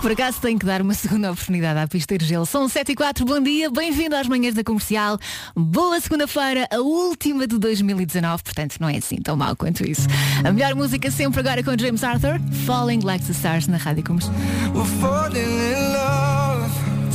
Por acaso tenho que dar uma segunda oportunidade à pista de gelo. São 7 e 4, bom dia, bem-vindo às manhãs da comercial. Boa segunda-feira, a última de 2019, portanto não é assim tão mal quanto isso. A melhor música sempre agora com James Arthur, Falling Like the Stars na Rádio Comercial.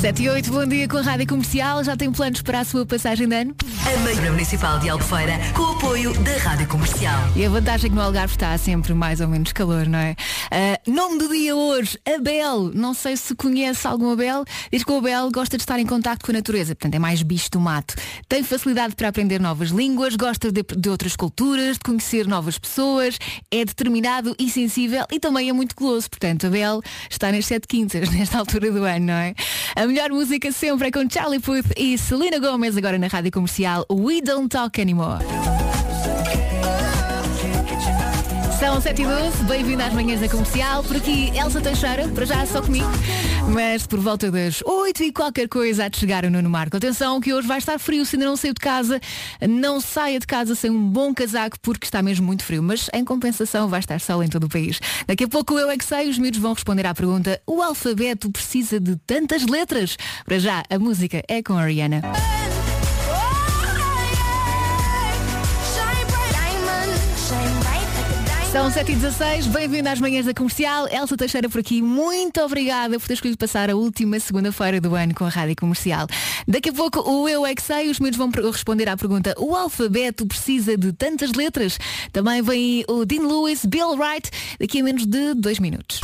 7 e 8, bom dia com a Rádio Comercial. Já tem planos para a sua passagem de ano? A Meira Municipal de Albufeira, com o apoio da Rádio Comercial. E a vantagem é que no Algarve está sempre mais ou menos calor, não é? Uh, nome do dia hoje, Abel. Não sei se conhece algum Abel. Diz que o Abel gosta de estar em contato com a natureza, portanto é mais bicho do mato. Tem facilidade para aprender novas línguas, gosta de, de outras culturas, de conhecer novas pessoas, é determinado e sensível e também é muito goloso. Portanto, Abel está nas sete quintas, nesta altura do ano, não é? A melhor música sempre é com Charlie Puth e Selena Gomez agora na rádio comercial We Don't Talk Anymore. São 7 e 12, bem-vindo às manhãs da comercial. Por aqui, Elsa Teixeira, para já só comigo. Mas por volta das 8 e qualquer coisa há de chegar o Nuno Marco. Atenção que hoje vai estar frio, se ainda não saiu de casa, não saia de casa sem um bom casaco porque está mesmo muito frio. Mas em compensação vai estar sol em todo o país. Daqui a pouco eu é que sei, os miúdos vão responder à pergunta: o alfabeto precisa de tantas letras? Para já, a música é com a Rihanna. São 7h16, bem-vindo às manhãs da comercial. Elsa Teixeira por aqui, muito obrigada por ter escolhido passar a última segunda-feira do ano com a rádio comercial. Daqui a pouco o Eu É Que Sei, os meus vão responder à pergunta: o alfabeto precisa de tantas letras? Também vem o Dean Lewis, Bill Wright, daqui a menos de dois minutos.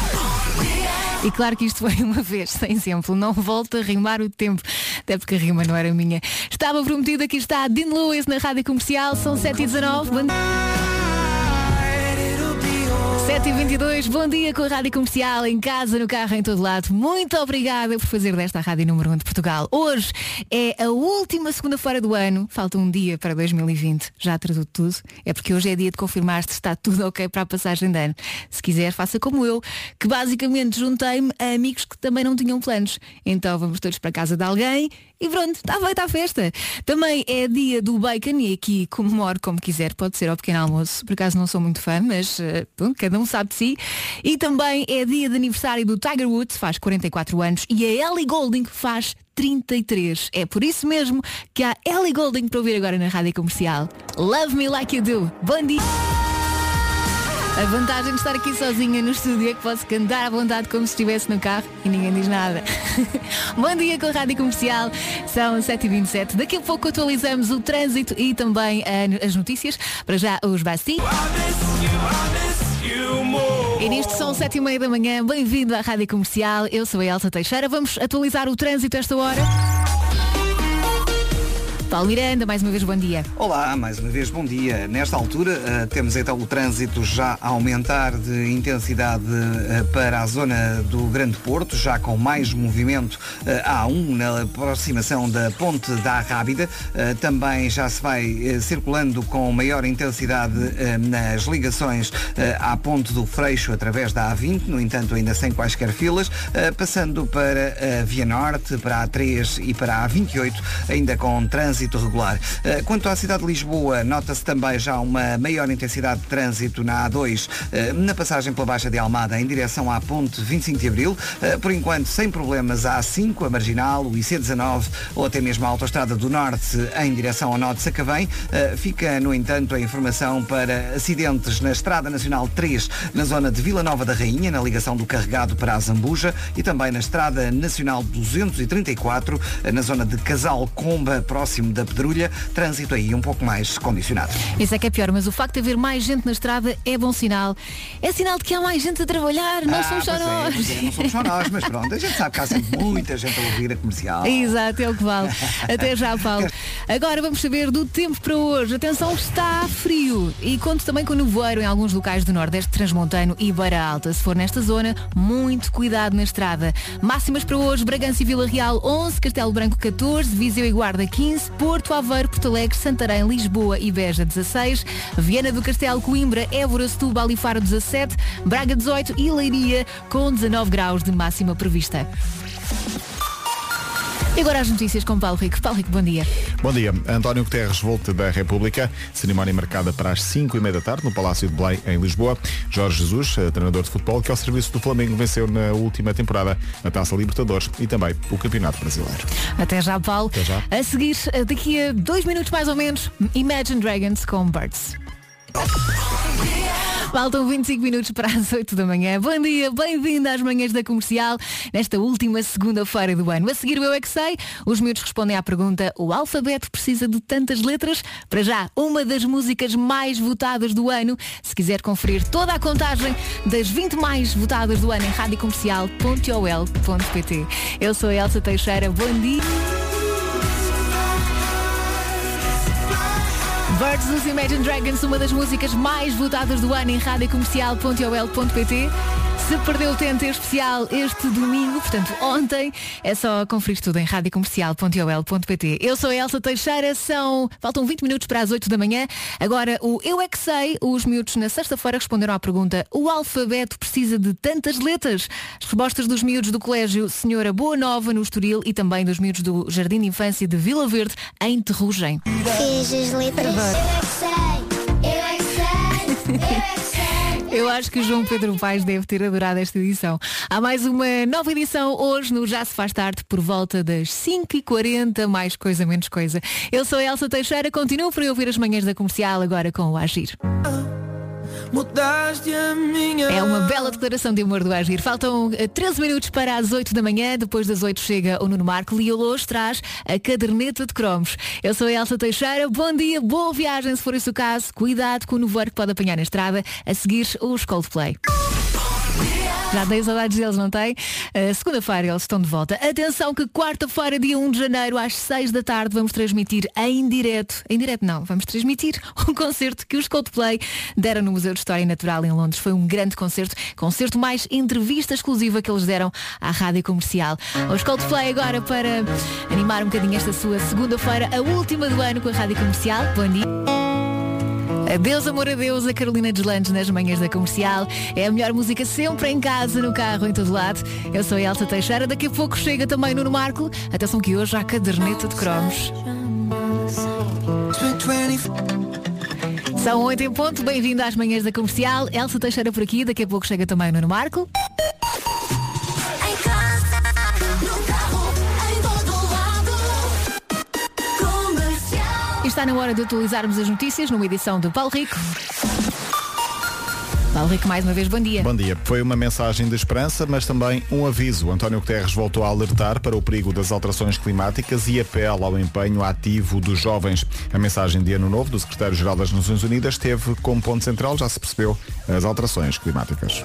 E claro que isto foi uma vez, sem exemplo, não volta a rimar o tempo, até porque a rima não era minha. Estava prometido, aqui está Dean Lewis na rádio comercial, são 7h19. Bom... 7h22, bom dia com a Rádio Comercial, em casa, no carro, em todo lado. Muito obrigada por fazer desta Rádio Número 1 de Portugal. Hoje é a última segunda-feira do ano, falta um dia para 2020. Já traduzo tudo, é porque hoje é dia de confirmar se está tudo ok para a passagem de ano. Se quiser, faça como eu, que basicamente juntei-me a amigos que também não tinham planos. Então vamos todos para a casa de alguém e pronto, está feita a festa. Também é dia do bacon e aqui comemoro como quiser, pode ser ao pequeno almoço. Por acaso não sou muito fã, mas uh, cada um sabe de si. E também é dia de aniversário do Tiger Woods, faz 44 anos, e a Ellie Golding faz 33. É por isso mesmo que há Ellie Golding para ouvir agora na rádio comercial. Love Me Like You Do. Bom dia! A vantagem de estar aqui sozinha no estúdio é que posso cantar à vontade como se estivesse no carro e ninguém diz nada. Bom dia com a Rádio Comercial, são 7h27. Daqui a pouco atualizamos o trânsito e também uh, as notícias. Para já, os Basti. E nisto são 7h30 da manhã. Bem-vindo à Rádio Comercial. Eu sou a Elsa Teixeira. Vamos atualizar o trânsito esta hora. Paulo Miranda, mais uma vez bom dia. Olá, mais uma vez bom dia. Nesta altura uh, temos então o trânsito já a aumentar de intensidade uh, para a zona do Grande Porto, já com mais movimento uh, A1 na aproximação da Ponte da Rábida. também já se vai circulando com maior intensidade nas ligações à Ponte do Freixo através da A20, no entanto ainda sem quaisquer filas, passando para a Via Norte, para a A3 e para a A28, ainda com trânsito trânsito regular. Eh, quanto à cidade de Lisboa, nota-se também já uma maior intensidade de trânsito na A2, eh, na passagem pela Baixa de Almada em direção à ponte 25 de Abril. Eh, por enquanto, sem problemas, a A5, a Marginal, o IC19 ou até mesmo a Autostrada do Norte em direção ao Norte Sacavém. Fica, no entanto, a informação para acidentes na Estrada Nacional 3, na zona de Vila Nova da Rainha, na ligação do Carregado para a Zambuja e também na Estrada Nacional 234, na zona de Casal Comba, próximo da Pedrulha, trânsito aí um pouco mais condicionado. Isso é que é pior, mas o facto de haver mais gente na estrada é bom sinal. É sinal de que há mais gente a trabalhar, não ah, somos só é, nós. É, não somos só nós, mas pronto, a gente sabe que há sempre muita gente a ouvir a comercial. Exato, é o que vale. Até já, Paulo. Agora vamos saber do tempo para hoje. Atenção, está frio. E conto também com nevoeiro em alguns locais do Nordeste Transmontano e Beira Alta. Se for nesta zona, muito cuidado na estrada. Máximas para hoje, Bragança e Vila Real 11, Castelo Branco 14, Viseu e Guarda 15, Porto Aveiro, Porto Alegre, Santarém, Lisboa e Beja 16, Viana do Castelo, Coimbra, Évora, Setúbal e Faro 17, Braga 18 e Leiria com 19 graus de máxima prevista. E agora as notícias com Paulo Rico. Paulo Rico, bom dia. Bom dia. António Guterres volta da República. Cerimónia marcada para as 5 e meia da tarde no Palácio de Belém, em Lisboa. Jorge Jesus, eh, treinador de futebol, que ao serviço do Flamengo venceu na última temporada a Taça Libertadores e também o Campeonato Brasileiro. Até já, Paulo. Até já. A seguir, eh, daqui a dois minutos mais ou menos, Imagine Dragons com Birds. Faltam 25 minutos para as 8 da manhã. Bom dia, bem-vindo às manhãs da comercial, nesta última segunda-feira do ano. A seguir o Eu é que sei, os miúdos respondem à pergunta: o alfabeto precisa de tantas letras? Para já, uma das músicas mais votadas do ano. Se quiser conferir toda a contagem das 20 mais votadas do ano em radiocomercial.ol.pt. Eu sou a Elsa Teixeira, bom dia. Birds dos Imagine Dragons, uma das músicas mais votadas do ano em radiocomercial.ol.pt. Se perdeu o tempo especial este domingo, portanto ontem, é só conferir tudo em radiocomercial.ol.pt. Eu sou a Elsa Teixeira, são, faltam 20 minutos para as 8 da manhã. Agora o Eu é que sei, os miúdos na sexta-feira responderam à pergunta o alfabeto precisa de tantas letras? As respostas dos miúdos do Colégio Senhora Boa Nova no Estoril e também dos miúdos do Jardim de Infância de Vila Verde em Terrugem. Fiz as letras. Eu acho que o João Pedro Paes deve ter adorado esta edição. Há mais uma nova edição hoje no Já se faz tarde por volta das 5h40, mais coisa menos coisa. Eu sou a Elsa Teixeira, continuo por ouvir as manhãs da comercial agora com o Agir. Mudaste a minha É uma bela declaração de amor do Agir. Faltam eh, 13 minutos para as 8 da manhã. Depois das 8 chega o Nuno Marco e ele hoje traz a caderneta de cromos. Eu sou a Elsa Teixeira. Bom dia, boa viagem se for esse o caso. Cuidado com o nevoeiro que pode apanhar na estrada. A seguir, os Coldplay. Já dei saudades deles, não tem? Uh, Segunda-feira eles estão de volta. Atenção que quarta-feira, dia 1 de janeiro, às 6 da tarde, vamos transmitir em direto. Em direto não, vamos transmitir um concerto que os Coldplay deram no Museu de História Natural em Londres. Foi um grande concerto, concerto mais entrevista exclusiva que eles deram à rádio comercial. Os Coldplay agora para animar um bocadinho esta sua segunda-feira, a última do ano com a rádio comercial. Bom dia. Adeus, amor, adeus, a Carolina Deslandes nas manhãs da comercial. É a melhor música sempre em casa, no carro, em todo lado. Eu sou a Elsa Teixeira, daqui a pouco chega também no Marco. Atenção que hoje há caderneta de cromos. São 8 em ponto, bem-vindo às manhãs da comercial. Elsa Teixeira por aqui, daqui a pouco chega também no Marco. Está na hora de atualizarmos as notícias numa edição do Paulo Rico. Paulo Rico, mais uma vez, bom dia. Bom dia. Foi uma mensagem de esperança, mas também um aviso. António Guterres voltou a alertar para o perigo das alterações climáticas e apela ao empenho ativo dos jovens. A mensagem de Ano Novo do Secretário-Geral das Nações Unidas teve como ponto central, já se percebeu, as alterações climáticas.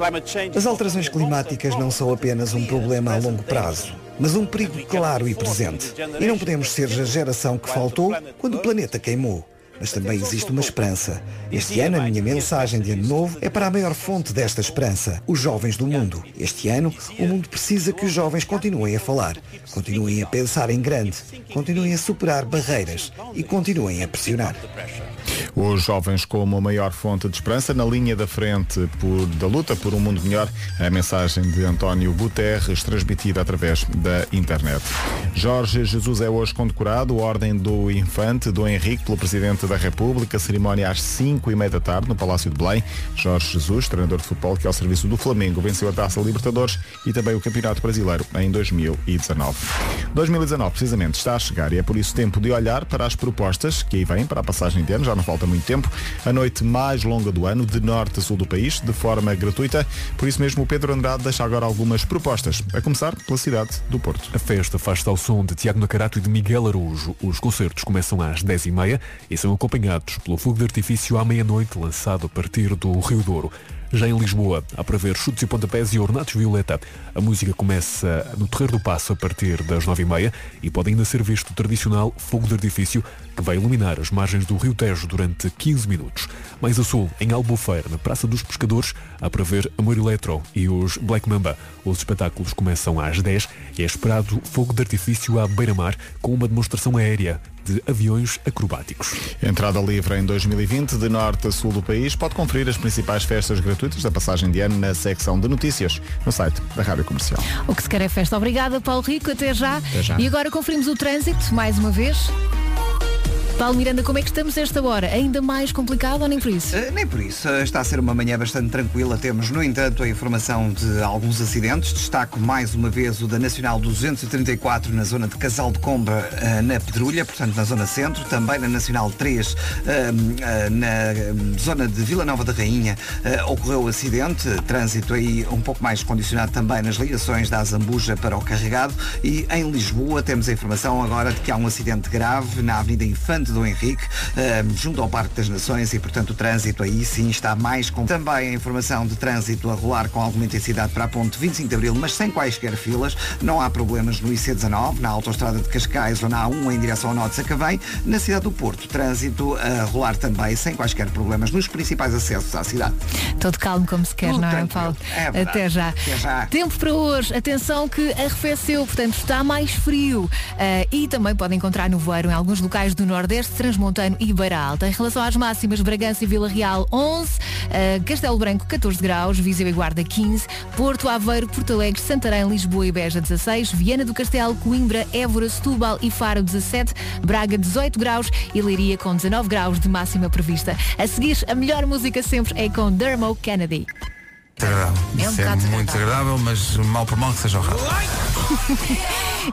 As alterações climáticas não são apenas um problema a longo prazo, mas um perigo claro e presente. E não podemos ser a geração que faltou quando o planeta queimou. Mas também existe uma esperança. Este ano a minha mensagem de ano novo é para a maior fonte desta esperança, os jovens do mundo. Este ano o mundo precisa que os jovens continuem a falar, continuem a pensar em grande, continuem a superar barreiras e continuem a pressionar. Os jovens como a maior fonte de esperança na linha da frente por- da luta por um mundo melhor. A mensagem de António Guterres transmitida através da internet. Jorge Jesus é hoje condecorado, Ordem do Infante do Henrique pelo Presidente da República, cerimónia às 5 e meia da tarde no Palácio de Belém. Jorge Jesus, treinador de futebol que ao serviço do Flamengo venceu a Taça Libertadores e também o Campeonato Brasileiro em 2019. 2019 precisamente está a chegar e é por isso tempo de olhar para as propostas que aí vêm para a passagem de ano, já não falta muito tempo, a noite mais longa do ano, de norte a sul do país, de forma gratuita. Por isso mesmo o Pedro Andrade deixa agora algumas propostas, a começar pela cidade do Porto. A festa faz-se ao som de Tiago Nacarato e de Miguel Araújo. Os concertos começam às 10h30 e são acompanhados pelo fogo de artifício à meia-noite, lançado a partir do Rio Douro. Já em Lisboa, há para ver chutes e pontapés e ornatos violeta. A música começa no Terreiro do Passo a partir das 9h30 e pode ainda ser visto o tradicional fogo de artifício que vai iluminar as margens do Rio Tejo durante 15 minutos. Mais a sul, em Albufeira, na Praça dos Pescadores, há para ver Amor Eletro e os Black Mamba. Os espetáculos começam às 10 e é esperado fogo de artifício à beira-mar com uma demonstração aérea de aviões acrobáticos. Entrada livre em 2020, de norte a sul do país. Pode conferir as principais festas gratuitas gratuitas da passagem de ano na secção de notícias no site da Rádio Comercial. O que se quer é festa. Obrigada, Paulo Rico. Até já. Até já. E agora conferimos o trânsito, mais uma vez. Paulo Miranda, como é que estamos esta hora? Ainda mais complicado ou nem por isso? Eh, Nem por isso. Eh, Está a ser uma manhã bastante tranquila. Temos, no entanto, a informação de alguns acidentes. Destaco mais uma vez o da Nacional 234 na zona de Casal de Combra, eh, na Pedrulha, portanto na zona centro. Também na Nacional 3, eh, eh, na hum, zona de Vila Nova da Rainha, ocorreu o acidente. Trânsito aí um pouco mais condicionado também nas ligações da Azambuja para o carregado. E em Lisboa temos a informação agora de que há um acidente grave na Avenida Infante do Henrique, eh, junto ao Parque das Nações e, portanto, o trânsito aí sim está mais com... Também a informação de trânsito a rolar com alguma intensidade para a ponte 25 de Abril, mas sem quaisquer filas. Não há problemas no IC19, na autoestrada de Cascais ou na A1 em direção ao Norte de Sacavém. Na cidade do Porto, trânsito a rolar também sem quaisquer problemas nos principais acessos à cidade. Todo calmo como se quer, Tudo não é. Paulo? É verdade. Até já. Até já. Tempo para hoje. Atenção que arrefeceu, portanto está mais frio. Ah, e também pode encontrar no voeiro em alguns locais do Nordeste, Transmontano e Beira Alta. Em relação às máximas, Bragança e Vila Real 11, ah, Castelo Branco 14 graus, Viseu e Guarda 15, Porto, Aveiro, Porto Alegre, Santarém, Lisboa e Beja 16, Viana do Castelo, Coimbra, Évora, Setúbal e Faro 17, Braga 18 graus e Leiria com 19 graus de máxima prevista. A seguir, a melhor música sempre é com Dermo Kennedy. Desagradável. É um Isso é muito desagradável, mas mal por mal que seja o rápido.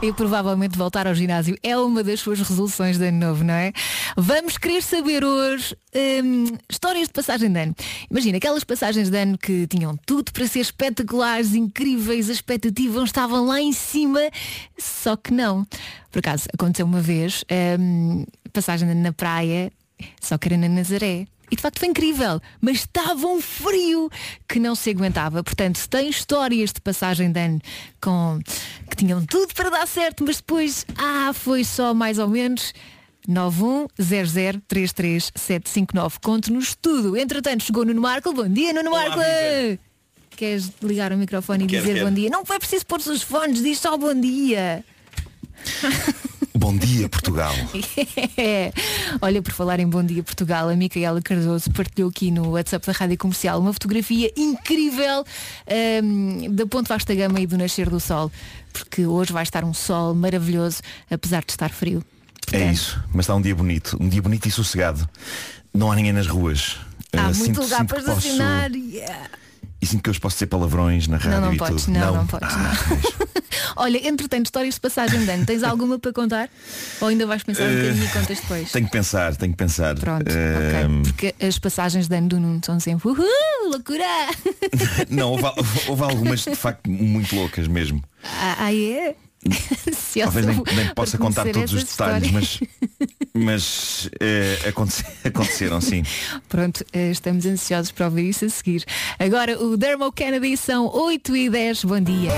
e provavelmente voltar ao ginásio é uma das suas resoluções de ano novo, não é? Vamos querer saber hoje hum, histórias de passagem de ano. Imagina, aquelas passagens de ano que tinham tudo para ser espetaculares, incríveis, as expectativas estavam lá em cima, só que não. Por acaso, aconteceu uma vez, hum, passagem de ano na praia, só que era na Nazaré. E de facto foi incrível, mas estava um frio que não se aguentava. Portanto, se tem histórias de passagem de ano com que tinham tudo para dar certo, mas depois, ah, foi só mais ou menos. 910033759. Conte-nos tudo. Entretanto, chegou Nuno Marco. Bom dia, Nuno Marco! Queres ligar o microfone e Quero, dizer quero. bom dia? Não foi preciso pôr os fones, diz só bom dia. Bom dia, Portugal. É. Olha, por falar em Bom Dia Portugal, a Micaela Cardoso partilhou aqui no WhatsApp da Rádio Comercial uma fotografia incrível ahm, da Ponte Vasta Gama e do Nascer do Sol, porque hoje vai estar um sol maravilhoso, apesar de estar frio. É isso. Mas está um dia bonito. Um dia bonito e sossegado. Não há ninguém nas ruas. Há Uh, muito sinto- lugar sinto para posso- estacionar. Yeah. E sinto que hoje posso dizer palavrões na rádio Não, não podes, tudo. não, não podes, Ah, Olha, entretanto, histórias de passagem de ano, tens alguma para contar? Ou ainda vais pensar um Eh, bocadinho e contas depois? Tenho que pensar, tenho que pensar. Pronto, Ehm, ok. Porque as passagens de ano do Nuno são sempre uhul, loucura! Não, houve, houve algumas de facto muito loucas mesmo. Ah, ah, é? Talvez nem, nem possa contar todos os detalhes, mas, mas eh, aconte- aconteceram sim. Pronto, eh, estamos ansiosos para ouvir isso a seguir. Agora, o Dermo Kennedy são 8 e 10. Bom dia.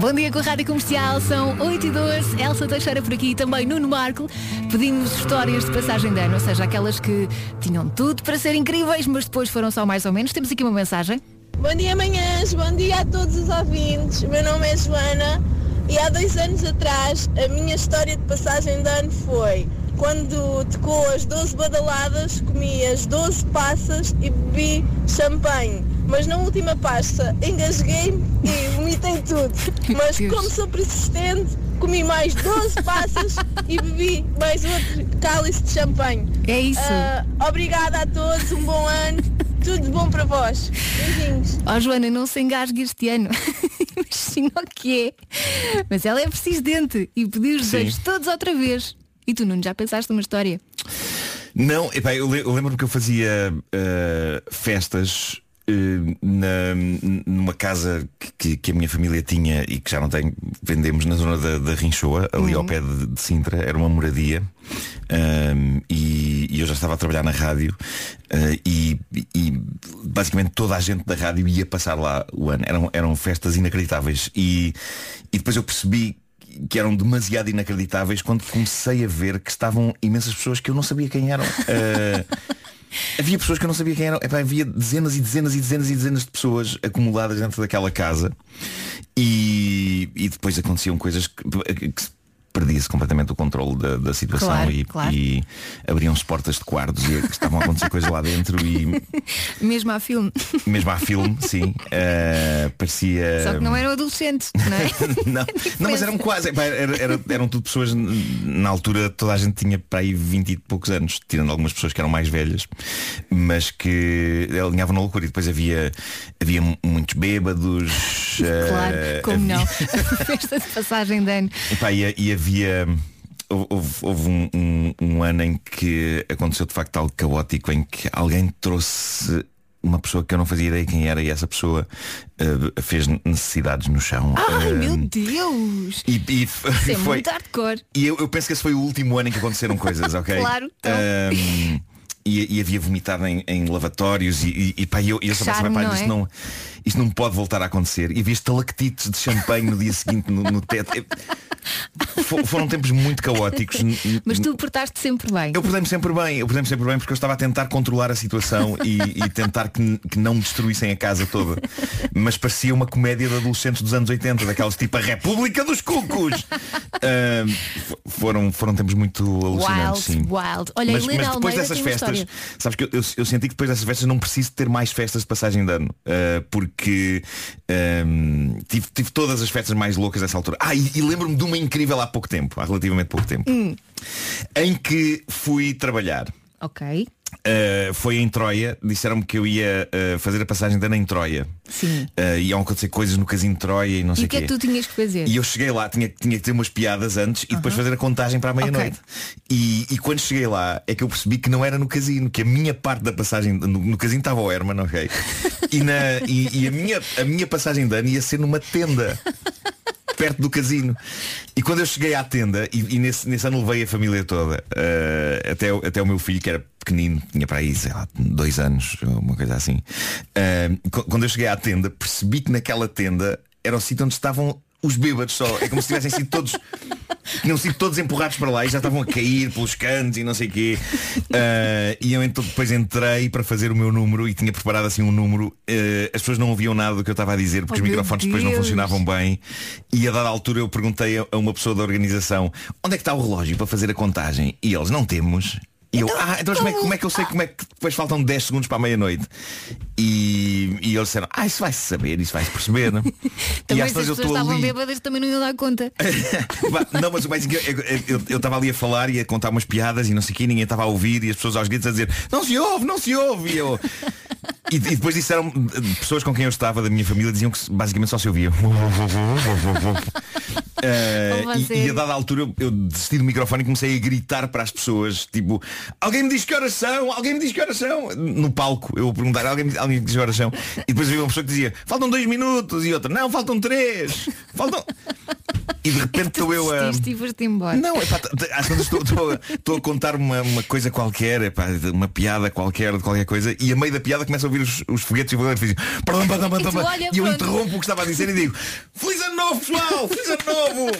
Bom dia com a Rádio Comercial, são 8 e 12. Elsa Teixeira por aqui e também Nuno Marco. Pedimos histórias de passagem de ano, ou seja, aquelas que tinham tudo para ser incríveis, mas depois foram só mais ou menos. Temos aqui uma mensagem. Bom dia, manhãs, bom dia a todos os ouvintes. Meu nome é Joana e há dois anos atrás a minha história de passagem de ano foi quando tocou as 12 badaladas, comi as 12 passas e bebi champanhe. Mas na última pasta engasguei e vomitei tudo. Mas como sou persistente, comi mais 12 passas e bebi mais outro cálice de champanhe. É isso. Ah, obrigada a todos, um bom ano, tudo de bom para vós. Beijinhos. Ó Joana, não se engasgue este ano. Imagina o que é. Mas ela é persistente e pediu os beijos todos outra vez. E tu, Nuno, já pensaste numa história? Não, epá, eu, le- eu lembro que eu fazia eh, festas na, numa casa que- que, a minha família tinha e que já não tem, vendemos na zona da, da Rinchoa, ali ao pé de, de Sintra, era uma moradia Ahm, e, e eu já estava a trabalhar na rádio eh, e, e basicamente toda a gente da rádio ia passar lá o ano. Eram, eram festas inacreditáveis e, e depois eu percebi que eram demasiado inacreditáveis quando comecei a ver que estavam imensas pessoas que eu não sabia quem eram. Eh, havia pessoas que eu não sabia quem eram. Epá, havia dezenas e dezenas e dezenas e dezenas de pessoas acumuladas dentro daquela casa. E, e depois aconteciam coisas que, que perdia-se completamente o controle da, da situação Claro, e, claro. e abriam-se portas de quartos e estavam a acontecer coisas lá dentro e Mesmo a filme. mesmo há filme, sim, eh, parecia. Só que não eram adolescentes, não é? não, não, mas eram quase, era- era- eram tudo pessoas, na altura toda a gente tinha para aí 20 e poucos anos, tirando algumas pessoas que eram mais velhas, mas que alinhavam na loucura. E depois havia, havia mu- muitos bêbados. Claro, eh, como havia- não. A festa de passagem de ano. Epá, e, e havia. Houve, houve um, um- um ano em que aconteceu de facto algo caótico em que alguém trouxe uma pessoa que eu não fazia ideia quem era e essa pessoa eh, fez necessidades no chão. Ai Eh, meu Deus! e, e é foi, muito hardcore. e eu, eu penso que esse foi o último ano em que aconteceram coisas, ok? Claro, então. Ahm, e, e havia vomitado em, em lavatórios e, e, e pá, eu, eu só pensava, pá, não isto, é? não, isto não pode voltar a acontecer. E havia estalactites de champanhe no dia seguinte no, no teto. Fo- Foram tempos muito caóticos. Mas tu portaste sempre bem. Eu portei-me sempre bem, eu portei-me sempre bem porque eu estava a tentar controlar a situação e, e tentar que, que não me destruíssem a casa toda. Mas parecia uma comédia de adolescentes dos anos 80, daquelas tipo a República dos Cucos. F- foram, foram tempos muito alucinantes, Wild, sim. wild. Olha, mas, mas depois dessas festas, história. sabes que eu, eu, eu senti que depois dessas festas não preciso ter mais festas de passagem de ano. ah, porque tive, tive todas as festas mais loucas dessa altura. Ah, e, e lembro-me de uma incrível pouco tempo, há relativamente pouco tempo, Hum, em que fui trabalhar. ok. Uh, foi em Troia, disseram-me que eu ia uh, fazer a passagem de ano em Troia. Sim. Uh, iam acontecer coisas no casino de Troia e não E sei o que é que quê. tu tinhas que fazer? E eu cheguei lá, tinha, tinha que ter umas piadas antes e depois fazer a contagem para a meia-noite. E, e quando cheguei lá é que eu percebi que não era no casino, que a minha parte da passagem, no, no casino estava o Herman, ok? E, na, e, e a, minha, a minha passagem de ano ia ser numa tenda. perto do casino. E quando eu cheguei à tenda, e, e nesse, nesse ano levei a família toda, eh, até, até o meu filho que era pequenino, tinha para aí, sei lá, dois anos, uma coisa assim. Qu- quando eu cheguei à tenda, percebi que naquela tenda era o sítio onde estavam os bêbados só. É como se tivessem sido todos. Tinham sido todos empurrados para lá e já estavam a cair pelos cantos e não sei o quê. Eh, e eu então depois entrei para fazer o meu número e tinha preparado assim um número. Eh, as pessoas não ouviam nada do que eu estava a dizer porque Oh, os microfones depois não Deus. funcionavam bem. E a dada altura eu perguntei a a uma pessoa da organização onde é que está o relógio para fazer a contagem? E eles não temos. E eu, ah, então como é, que- como é que eu sei como é que depois faltam 10 segundos para a meia-noite? E, e eles disseram, ah, isso vai-se saber, isso vai-se perceber. não? Também às se as vezes eu pessoas estou estavam ali. bêbadas também não iam dar conta. Não, mas o mais é eu- estava ali a falar e a contar umas piadas e não sei o que, ninguém estava a ouvir e as pessoas aos gritos a dizer não se ouve, não se ouve. E, eu- e- e depois disseram, pessoas com quem eu estava da minha família diziam que basicamente só se ouvia. Você- e, e a dada altura eu, eu desisti do microfone e comecei a gritar para as pessoas, tipo, alguém me diz que horas são, alguém me diz que horas são, no palco, eu a perguntar, alguém, me- alguém me diz que horas são. E depois havia uma pessoa que dizia, faltam dois minutos, e outra, não, faltam três, faltam. E de repente estou eu a. E embora. Não, epá, vezes estou, a- contar uma, uma coisa qualquer, epá, uma piada qualquer de qualquer coisa, e a meio da piada começa a ouvir os, os foguetes e perdão, perdão, perdão, E e eu interrompo o que estava a dizer e digo, Feliz ano novo, pessoal! Feliz ano novo!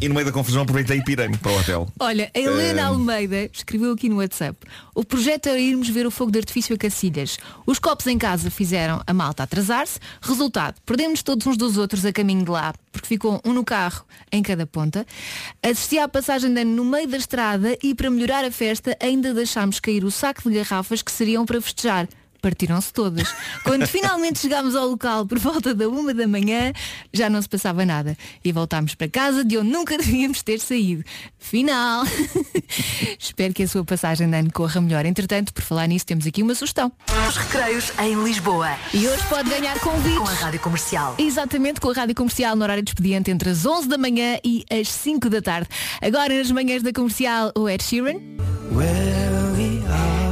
E no meio da confusão aproveitei e pirei-me para o hotel. Olha, a Helena Eh, Almeida escreveu aqui no WhatsApp. O projeto era irmos ver o fogo de artifício a Cacilhas. Os copos em casa fizeram a malta atrasar-se. Resultado, perdemos todos uns dos outros a caminho de lá, porque ficou um no carro em cada ponta. Assisti à passagem de ano no meio da estrada e para melhorar a festa ainda deixámos cair o saco de garrafas que seriam para festejar. Partiram-se todas. Quando finalmente chegámos ao local por volta da uma da manhã, já não se passava nada. E voltámos para casa de onde nunca devíamos ter saído. Final. Espero que a sua passagem de ano corra melhor. Entretanto, por falar nisso, temos aqui uma sugestão. Os recreios em Lisboa. E hoje pode ganhar convites. Com a Rádio Comercial. Exatamente, com a Rádio Comercial no horário de expediente entre as 11 da manhã e as 5 da tarde. Agora nas manhãs da Comercial, o Ed Sheeran.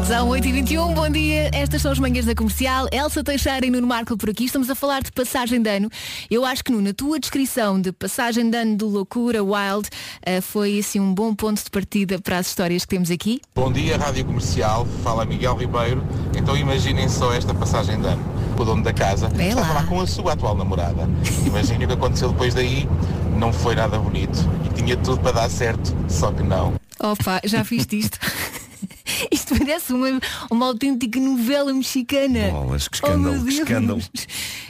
São 8h21, bom dia. Estas são as manhãs da comercial. Elsa Teixeira e Nuno Marco por aqui. Estamos a falar de passagem de ano. Eu acho que, Nuno, a tua descrição de passagem de ano de loucura, wild, eh, foi assim um bom ponto de partida para as histórias que temos aqui. Bom dia, Rádio Comercial. Fala Miguel Ribeiro. Então imaginem só esta passagem de ano. O dono da casa Vê estava lá. lá com a sua atual namorada. Imaginem o que aconteceu depois daí. Não foi nada bonito. E tinha tudo para dar certo, só que não. Opa, já fiz isto. Isto parece uma, uma autêntica novela mexicana. Bolas, que Oh, escândalo, meu que escândalo.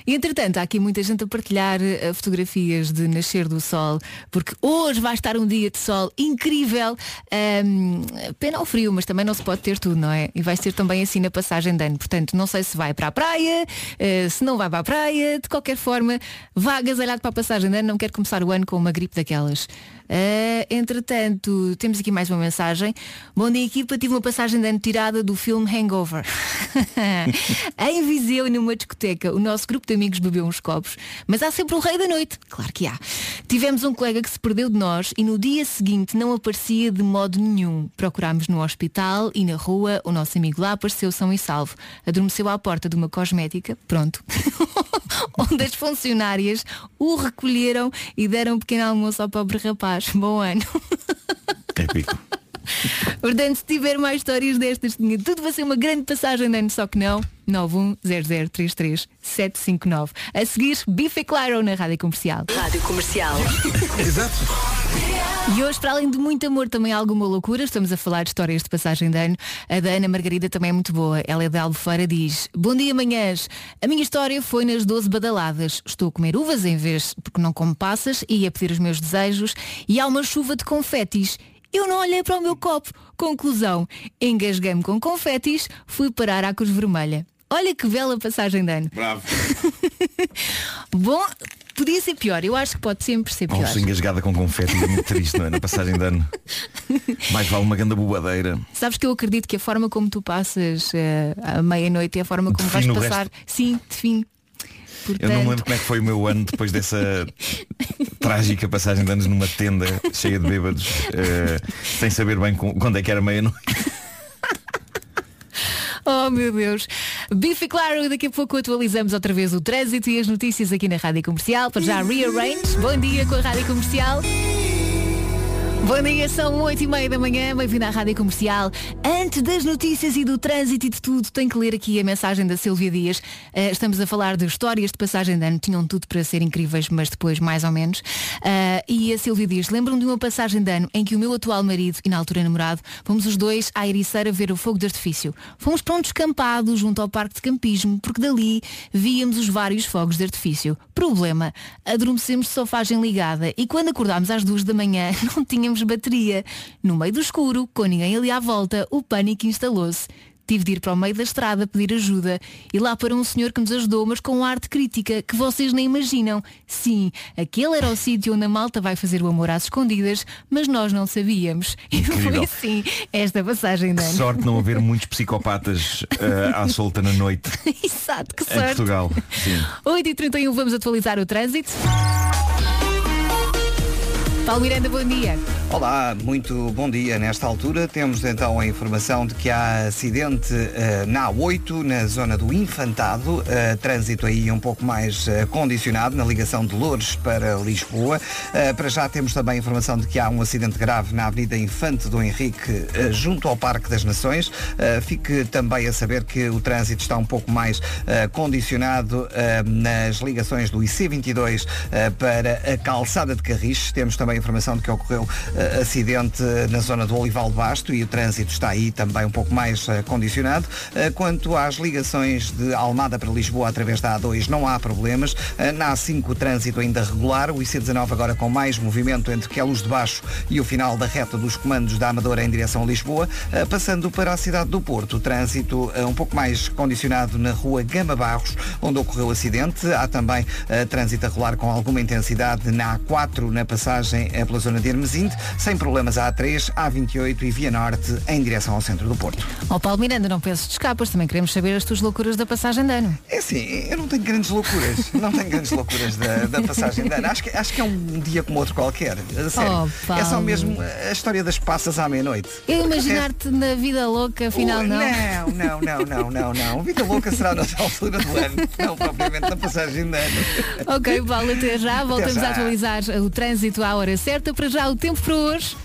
E entretanto, há aqui muita gente a partilhar eh, fotografias de nascer do sol, porque hoje vai estar um dia de sol incrível. Ahm, pena ao frio, mas também não se pode ter tudo, não é? E vai ser também assim na passagem de ano. Portanto, não sei se vai para a praia, eh, se não vai para a praia, de qualquer forma, vá agasalhado para a passagem de ano, não quero começar o ano com uma gripe daquelas. Uh, entretanto, temos aqui mais uma mensagem. Bom dia, equipa. Tive uma passagem de ano tirada do filme Hangover. em Viseu, numa discoteca, o nosso grupo de amigos bebeu uns copos, mas há sempre o rei da noite. Claro que há. Tivemos um colega que se perdeu de nós e no dia seguinte não aparecia de modo nenhum. Procurámos no hospital e na rua. O nosso amigo lá apareceu são e salvo. Adormeceu à porta de uma cosmética. Pronto. onde as funcionárias o recolheram e deram um pequeno almoço ao pobre rapaz. Bom ano. Épico. Portanto, se tiver mais histórias destas, tinha tudo vai ser uma grande passagem de ano, só que não. 910033759. A seguir, Bife Claro na Rádio Comercial. Rádio Comercial. Exato. E hoje, para além de muito amor, também há alguma loucura. Estamos a falar de histórias de passagem de ano. A da Ana Margarida também é muito boa. Ela é de Albufeira, diz Bom dia, manhãs. A minha história foi nas 12 badaladas. Estou a comer uvas em vez, porque não como passas, e a pedir os meus desejos. E há uma chuva de confetis. Eu não olhei para o meu copo. Conclusão, engasguei-me com confetis, fui parar à Cruz Vermelha. Olha que bela passagem de ano. Bravo. Bom, podia ser pior. Eu acho que pode sempre ser pior. Almoço engasgada com confete é muito triste, não é? Na passagem de ano. Mais vale uma ganda bobadeira. Sabes que eu acredito que a forma como tu passas eh, à meia-noite é a forma como vais passar. resto. Sim, define. Eu não me lembro como é que foi o meu ano depois dessa trágica passagem de anos numa tenda cheia de bêbados, eh, sem saber bem quando é que era meia-noite. Oh meu Deus. Bife claro, daqui a pouco atualizamos outra vez o trânsito e as notícias aqui na Rádio Comercial. Para já Rearrange. Bom dia com a Rádio Comercial. Bom dia, são 8 e meia da manhã, bem-vindo à Rádio Comercial. Antes das notícias e do trânsito e de tudo, tenho que ler aqui a mensagem da Silvia Dias. Eh, estamos a falar de histórias de passagem de ano, tinham tudo para ser incríveis, mas depois mais ou menos. Eh, e a Silvia Dias, lembram de uma passagem de ano em que o meu atual marido e na altura namorado, fomos os dois à Ericeira ver o fogo de artifício. Fomos para um descampado junto ao parque de campismo, porque dali víamos os vários fogos de artifício. Problema, adormecemos de sofagem ligada e quando acordámos às duas da manhã não tínhamos bateria. No meio do escuro, com ninguém ali à volta, o pânico instalou-se. Tive de ir para o meio da estrada pedir ajuda e lá para um senhor que nos ajudou, mas com ar de crítica que vocês nem imaginam. Sim, aquele era o sítio onde a malta vai fazer o amor às escondidas, mas nós não sabíamos. E foi assim esta passagem ano. sorte não haver muitos psicopatas eh, à solta na noite Exato, que em sorte. Portugal. Sim. 8h31 vamos atualizar o trânsito. Paulo Miranda, bom dia. Olá, muito bom dia. Nesta altura temos então a informação de que há acidente eh, na A8, na zona do Infantado. Eh, trânsito aí um pouco mais eh, condicionado na ligação de Loures para Lisboa. Para já temos também a informação de que há um acidente grave na Avenida Infante do Henrique, junto ao Parque das Nações. Fique também a saber que o trânsito está um pouco mais condicionado nas ligações do IC22 eh, para a calçada de Carris. Temos também a informação de que ocorreu acidente na zona do Olival Basto e o trânsito está aí também um pouco mais eh, condicionado. Eh, quanto às ligações de Almada para Lisboa através da A2 não há problemas. Eh, na A5 o trânsito ainda regular, o IC19 agora com mais movimento entre que a luz de baixo e o final da reta dos comandos da Amadora em direção a Lisboa, Eh, passando para a cidade do Porto. O trânsito eh, um pouco mais condicionado na rua Gama Barros, onde ocorreu o acidente. Há também eh, trânsito a rolar com alguma intensidade na A4, na passagem eh, pela zona de Hermesinde, sem problemas a A3, A28 e Via Norte em direção ao centro do Porto. Ó Paulo Miranda, não penses de escapas, também queremos saber as tuas loucuras da passagem de ano. É assim, eu não tenho grandes loucuras. Não tenho grandes loucuras da, da passagem de ano. Acho que, acho que é um dia como outro qualquer. Sério. Oh, é só mesmo a história das passas à meia-noite. Eu imaginar-te na vida louca, afinal Ui, não. Não, não, não, não, não, não. Vida louca será noutra altura do ano, não propriamente na passagem de ano. Ok, Paulo, até já. Voltamos já. a atualizar o trânsito à hora certa. Para já, o tempo para hoje.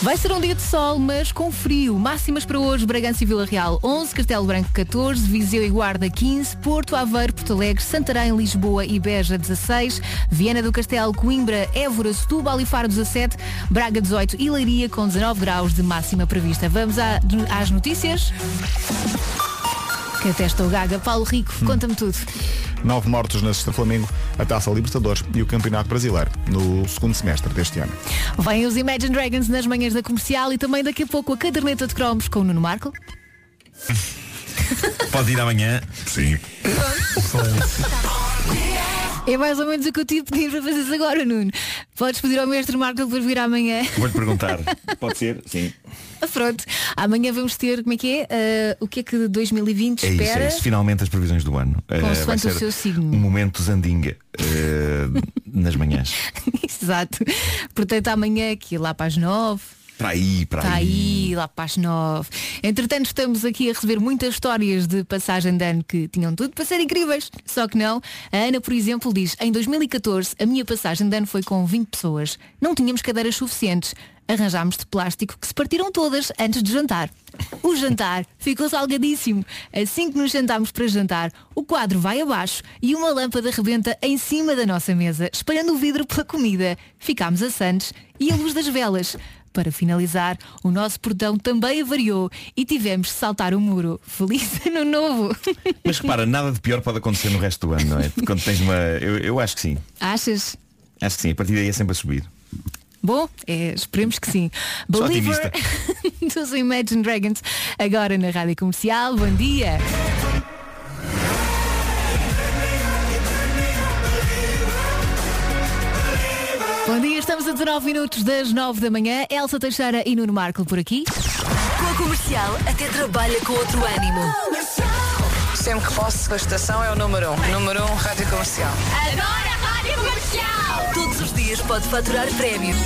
Vai ser um dia de sol, mas com frio. Máximas para hoje, Bragança e Vila Real 11, Castelo Branco 14, Viseu e Guarda 15, Porto Aveiro, Porto Alegre, Santarém, Lisboa e Beja 16, Viana do Castelo, Coimbra, Évora, Setúbal e Faro 17, Braga 18 e Leiria com 19 graus de máxima prevista. Vamos às notícias. Que atesta o Gaga. Paulo Rico, conta-me tudo. Nove mortos na Sexta Flamengo, a Taça Libertadores e o Campeonato Brasileiro no segundo semestre deste ano. Vêm os Imagine Dragons nas manhãs da comercial e também daqui a pouco a caderneta de cromos com o Nuno Marco. Pode ir amanhã. Sim. É mais ou menos o que eu tive pedir para fazeres agora, Nuno. Podes pedir ao mestre Marco para vir amanhã. Vou-lhe perguntar. Pode ser? Sim. Pronto. Amanhã vamos ter, como é que é? Ah, o que é que 2020 É isso, espera? é isso. Finalmente as previsões do ano. Consoante vai o ser seu signo. Um momento zandinga eh, nas manhãs. Exato. Portanto, amanhã aqui lá para as nove. Para aí, para aí. aí, lá para as nove. Entretanto, estamos aqui a receber muitas histórias de passagem de ano que tinham tudo para ser incríveis. Só que não. A Ana, por exemplo, diz, em 2014, a minha passagem de ano foi com 20 pessoas. Não tínhamos cadeiras suficientes. Arranjámos de plástico que se partiram todas antes de jantar. O jantar ficou salgadíssimo. Assim que nos sentámos para jantar, o quadro vai abaixo e uma lâmpada rebenta em cima da nossa mesa, espalhando o vidro pela comida. Ficámos assantes e a luz das velas. Para finalizar, o nosso portão também avariou e tivemos de saltar o muro. Feliz ano novo! Mas repara, nada de pior pode acontecer no resto do ano, não é? Quando tens uma. Eu, eu acho que sim. Achas? Acho que sim. A partir daí é sempre a subir. Bom, é, esperemos que sim. Believer dos Imagine Dragons, agora na Rádio Comercial. Bom dia! Estamos a 19 minutos das 9 da manhã. Elsa Teixeira e Nuno Marco por aqui. Com a comercial, até trabalha com outro ânimo. Sempre que posso, a estação é o número 1. Um. Número 1, um, Rádio Comercial. Adoro a Rádio Comercial! Todos os dias pode faturar prémio.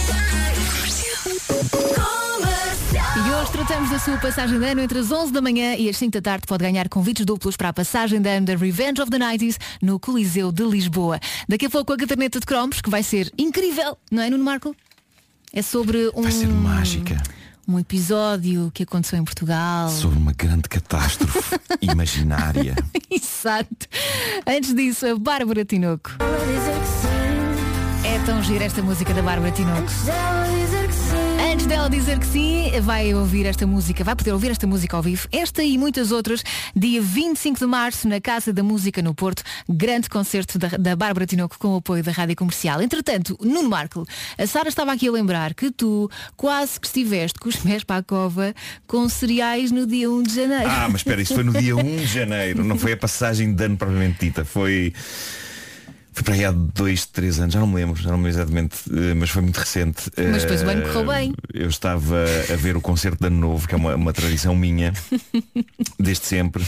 E hoje tratamos da sua passagem de ano entre as 11 da manhã e as 5 da tarde. Pode ganhar convites duplos para a passagem de ano da Revenge of the 90s no Coliseu de Lisboa. Daqui a pouco a caderneta de cromos, que vai ser incrível, não é, Nuno Marco? É sobre um... Vai ser mágica. Um episódio que aconteceu em Portugal. Sobre uma grande catástrofe imaginária. Exato. Antes disso, a Bárbara Tinoco. É tão gira esta música da Bárbara Tinoco. Antes dela dizer que sim, vai ouvir esta música, vai poder ouvir esta música ao vivo, esta e muitas outras, dia 25 de março, na Casa da Música no Porto, grande concerto da, da Bárbara Tinoco com o apoio da Rádio Comercial. Entretanto, Nuno Marco, a Sara estava aqui a lembrar que tu quase que estiveste com os pés para a cova com cereais no dia 1 de janeiro. Ah, mas espera, isso foi no dia 1 de janeiro, não foi a passagem de ano propriamente dita, foi. Foi para aí há dois, três anos, já não me lembro, já não me lembro exatamente, eh, mas foi muito recente. Mas depois o ano correu bem. Eh, Eu estava a ver o concerto de Ano Novo, que é uma, uma tradição minha, desde sempre,